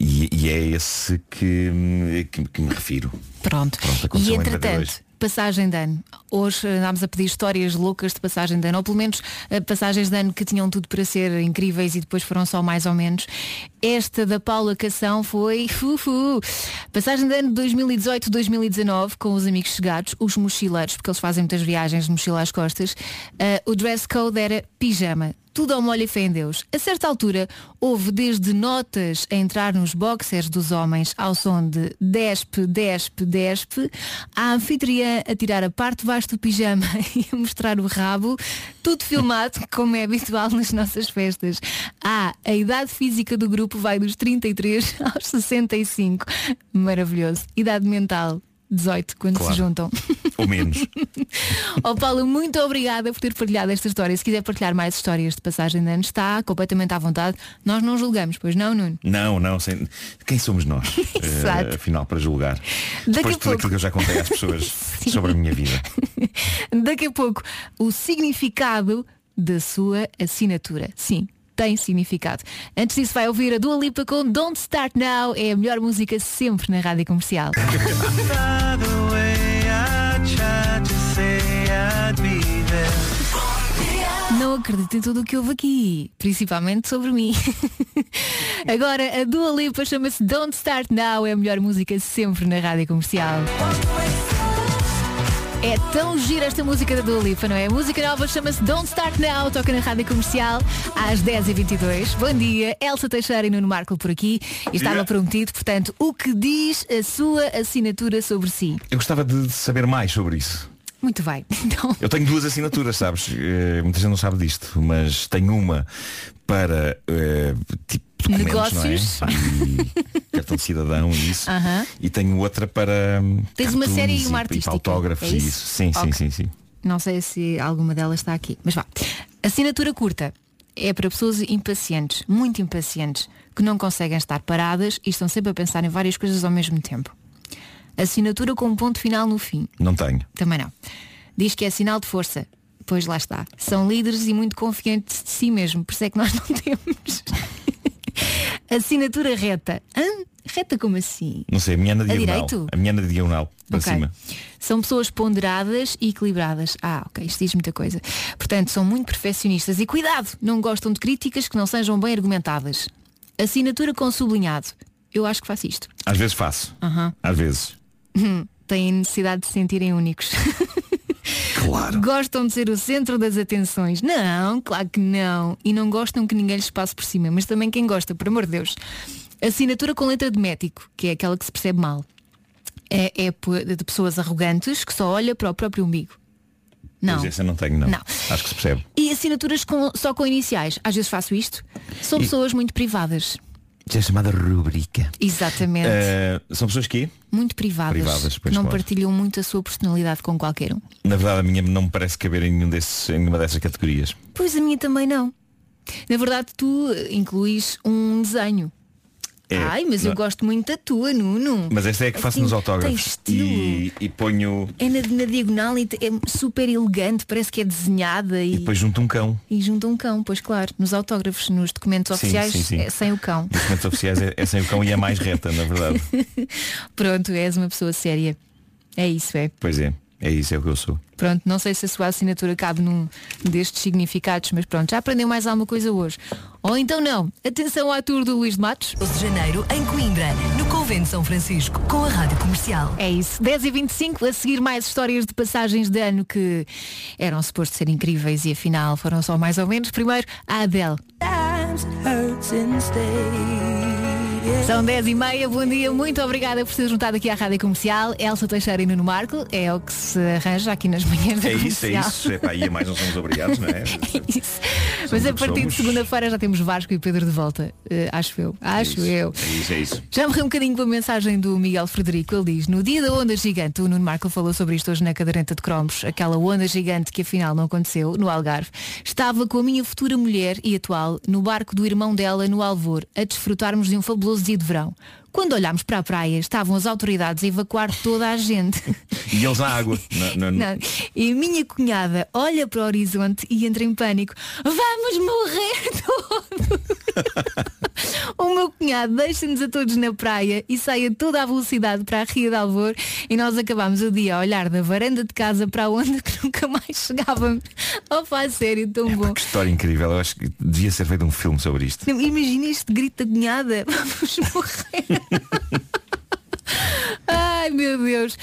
e, e é esse que, me- que, que me refiro. Pronto. Pronto, E entretanto, 92. Passagem de ano. Hoje andámos a pedir histórias loucas de passagem de ano, ou pelo menos eh, passagens de ano que tinham tudo para ser incríveis e depois foram só mais ou menos. Esta da Paula Cação foi fufu. Passagem de ano 2018-2019 com os amigos chegados, os mochileiros, porque eles fazem muitas viagens de mochila às costas. Eh, o dress code era pijama. Tudo ao molho e fé em Deus. A certa altura, houve desde notas a entrar nos boxers dos homens ao som de despe, despe, despe, a anfitriã a tirar a parte baixo do pijama e a mostrar o rabo, tudo filmado, como é habitual nas nossas festas. Ah, a idade física do grupo vai dos 33 aos 65. Maravilhoso. Idade mental, 18, quando Claro. se juntam. Ou menos. Ó Paulo, muito obrigada por ter partilhado esta história. Se quiser partilhar mais histórias de passagem de ano, está completamente à vontade. Nós não julgamos, pois não, Nuno? Não, não, sem... quem somos nós? Exato. eh, afinal, para julgar. Daqui Depois de tudo pouco. aquilo que eu já contei às pessoas sobre a minha vida. Daqui a pouco, o significado da sua assinatura. Sim. Tem significado. Antes disso vai ouvir a Dua Lipa com Don't Start Now, é a melhor música sempre na rádio comercial. Não acredito em tudo o que houve aqui, principalmente sobre mim. Agora, a Dua Lipa chama-se Don't Start Now, é a melhor música sempre na rádio comercial. É tão gira esta música da Dua Lipa, não é? A música nova chama-se Don't Start Now, toca na rádio comercial às 10h22. Bom dia, Elsa Teixeira e Nuno Marco por aqui. E estava prometido, portanto, o que diz a sua assinatura sobre si? Eu gostava de saber mais sobre isso. Muito bem. Então, Eu tenho duas assinaturas, sabes? Eh, muita gente não sabe disto, mas tenho uma para eh, tipo documentos, Negócios. é? Cartão de cidadão e isso. Aham. E tenho outra para Tens uma série e uma artística, E autógrafos é e isso? isso. Sim, Ok. sim, sim, sim. não sei se alguma delas está aqui, mas vá. Assinatura curta é para pessoas impacientes, muito impacientes, que não conseguem estar paradas e estão sempre a pensar em várias coisas ao mesmo tempo. Assinatura com ponto final no fim. Não tenho. Também não. Diz que é sinal de força. Pois lá está. São líderes e muito confiantes de si mesmo. Por isso é que nós não temos. Assinatura reta. Hã? Reta como assim? Não sei, a minha é na A diagonal. direito? A minha é na diagonal, para Ok. cima. São pessoas ponderadas e equilibradas. Ah, ok, isto diz muita coisa. Portanto, são muito perfeccionistas. E cuidado, não gostam de críticas que não sejam bem argumentadas. Assinatura com sublinhado. Eu acho que faço isto. Às vezes faço. Aham. Às vezes. Têm necessidade de se sentirem únicos. Claro. Gostam de ser o centro das atenções? Não, claro que não. E não gostam que ninguém lhes passe por cima. Mas também quem gosta, por amor de Deus. Assinatura com letra de médico, que é aquela que se percebe mal. É, é de pessoas arrogantes que só olha para o próprio umbigo. Não. Pois essa não tenho, não. Não. Acho que se percebe. E assinaturas com- só com iniciais. Às vezes faço isto. São E- pessoas muito privadas. É chamada rubrica. Exatamente. Eh, são pessoas que, Muito privadas. privadas, pois, não claro. partilham muito a sua personalidade com qualquer um. na verdade, a minha não me parece caber em, nenhum desses, em nenhuma dessas categorias. Pois a minha também não. Na verdade, tu incluís um desenho. É, Ai, mas eu não- gosto muito da tua, Nuno. Mas esta é a que faço Assim, nos tem autógrafos. E, e ponho. É na, na diagonal e é super elegante, parece que é desenhada e, E depois junto um cão. e junta um cão, pois claro. Nos autógrafos, nos documentos Sim, oficiais, sim, sim. é sem o cão. Nos documentos oficiais é, é sem o cão e é mais reta, na verdade. Pronto, és uma pessoa séria. É isso, é. Pois é, é isso, é o que eu sou. Pronto, não sei se a sua assinatura cabe num destes significados, mas pronto, já aprendeu mais alguma coisa hoje. Ou então não. Atenção à tour do Luís de Matos. 12 de janeiro, em Coimbra, no Convento de São Francisco, com a Rádio Comercial. É isso, 10 e 25 a seguir mais histórias de passagens de ano que eram supostos ser incríveis e afinal foram só mais ou menos. Primeiro, a Adele. São 10 e meia, bom dia, muito obrigada por ter juntado aqui à Rádio Comercial. Elsa Teixeira e Nuno Marco, é o que se arranja aqui nas manhãs da É isso, é comercial. isso. Epá, e a mais não somos obrigados, não é? Isso. Mas o a que partir somos. de segunda-feira já temos Vasco e Pedro de volta. Eh, acho eu. Acho eu. É isso, é isso. Já morreu um bocadinho com a mensagem do Miguel Frederico. Ele diz, no dia da onda gigante, o Nuno Marco falou sobre isto hoje na caderneta de cromos, aquela onda gigante que afinal não aconteceu, no Algarve. Estava com a minha futura mulher e atual no barco do irmão dela no Alvor, a desfrutarmos de um fabuloso dia de verão. Quando olhámos para a praia, estavam as autoridades a evacuar toda a gente. E eles na água. Na- na- Não. E a minha cunhada olha para o horizonte e entra em pânico. Vamos morrer todos! o meu cunhado deixa-nos a todos na praia e sai a toda a velocidade para a Ria de Alvor e nós acabámos o dia a olhar da varanda de casa para a onda que nunca mais chegávamos. Oh, pá, sério, tão bom. Que história incrível. Eu acho que devia ser feito um filme sobre isto. Não, Imagina este grito da cunhada. Vamos morrer. Ai meu Deus.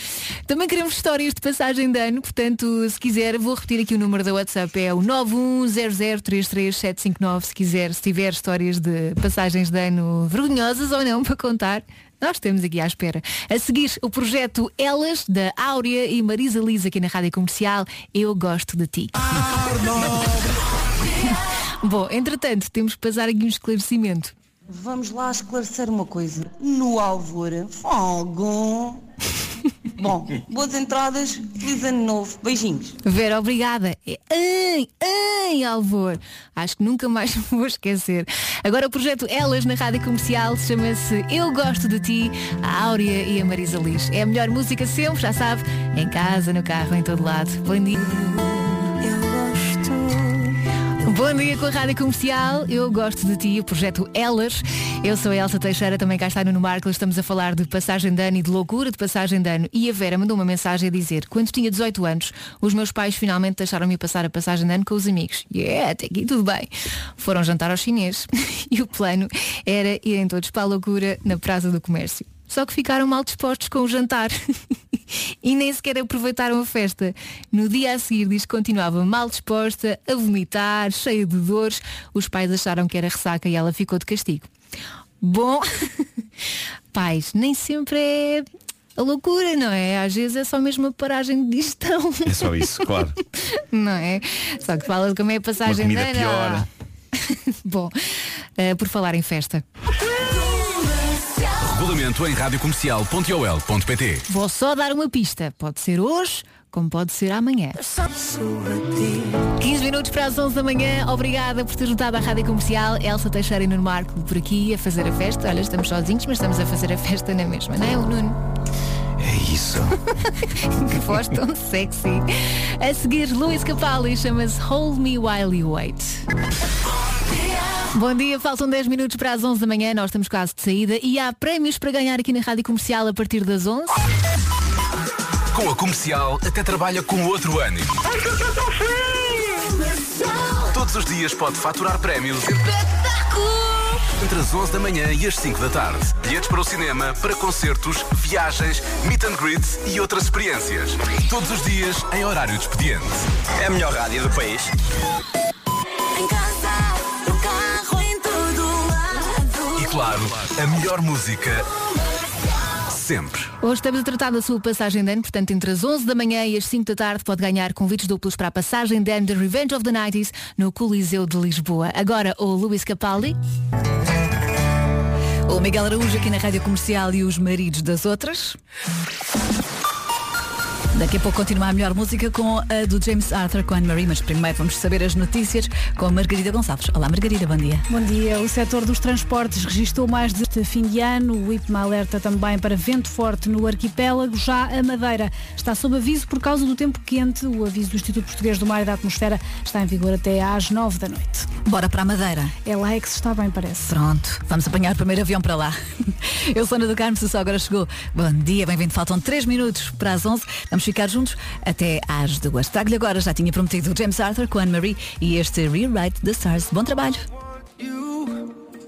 Também queremos histórias de passagem de ano, portanto, se quiser, vou repetir aqui o número da WhatsApp, é o 910033759, se quiser, se tiver histórias de passagens de ano vergonhosas ou não para contar. Nós temos aqui à espera. A seguir, o projeto Elas, da Áurea e Marisa Liz aqui na Rádio Comercial. Eu gosto de ti. Bom, entretanto, temos que passar aqui um esclarecimento. Vamos lá esclarecer uma coisa. No Alvor, fogo. Bom, boas entradas, feliz ano novo. Beijinhos. Vera, obrigada. Em, em Alvor. Acho que nunca mais me vou esquecer. Agora o projeto Elas na Rádio Comercial chama-se Eu Gosto de Ti, a Áurea e a Marisa Liz. É a melhor música sempre, já sabe, em casa, no carro, em todo lado. Bom dia. Bom dia com a Rádio Comercial, eu gosto de ti, o projeto Elas. Eu sou a Elsa Teixeira, também cá está Nuno Marco, estamos a falar de passagem de ano e de loucura de passagem de ano. E a Vera mandou uma mensagem a dizer, quando tinha 18 anos, os meus pais finalmente deixaram-me passar a passagem de ano com os amigos. Yeah, até aqui tudo bem. Foram jantar ao chinês e o plano era irem todos para a loucura na Praça do Comércio. Só que ficaram mal dispostos com o jantar e nem sequer aproveitaram a festa. No dia a seguir diz que continuava mal disposta, a vomitar, cheia de dores. Os pais acharam que era ressaca e ela ficou de castigo. Bom, pais, nem sempre é a loucura, não é? Às vezes é só mesmo uma paragem de digestão. É só isso, claro. Não é? Só que fala de como é a Uma passagem de comida ano. pior. Bom, eh, por falar em festa. Regulamento em radiocomercial.ol.pt Vou só dar uma pista. Pode ser hoje, como pode ser amanhã. 15 minutos para as 11 da manhã. Obrigada por ter juntado à Rádio Comercial. Elsa Teixeira e Nuno Marco por aqui a fazer a festa. Olha, estamos sozinhos, mas estamos a fazer a festa na mesma, não é, o Nuno? É isso. que voz tão sexy. A seguir, Luís Capaldi chama-se Hold Me While You Wait. Bom dia, faltam 10 minutos para as 11 da manhã, nós estamos quase de saída e há prémios para ganhar aqui na Rádio Comercial a partir das 11. Com a comercial até trabalha com outro ânimo. Todos os dias pode faturar prémios. Entre as 11 da manhã e as 5 da tarde. Bilhetes para o cinema, para concertos, viagens, meet and greets e outras experiências. Todos os dias em horário de expediente. É a melhor rádio do país. Em casa, claro, a melhor música sempre. Hoje estamos a tratar da sua passagem de ano, portanto entre as 11 da manhã e as 5 da tarde pode ganhar convites duplos para a passagem de ano de Revenge of the Nights no Coliseu de Lisboa. Agora o Luís Capaldi. O Miguel Araújo aqui na Rádio Comercial e os maridos das outras. Daqui a pouco continua a melhor música com a do James Arthur com a Anne-Marie, mas primeiro vamos saber as notícias com a Margarida Gonçalves. Olá Margarida, bom dia. Bom dia. O setor dos transportes registrou mais de fim de ano. O IPMA alerta também para vento forte no arquipélago. Já a Madeira está sob aviso por causa do tempo quente. O aviso do Instituto Português do Mar e da Atmosfera está em vigor até às 9 da noite. Bora para a Madeira. É lá é que se está bem, parece. Pronto, vamos apanhar o primeiro avião para lá. Eu sou Ana do Carmo, se só agora chegou. Bom dia, bem-vindo. Faltam 3 minutos para as 11. Vamos ficar juntos até às duas. Trago-lhe agora, já tinha prometido, James Arthur com Anne-Marie e este Rewrite the Stars. Bom trabalho!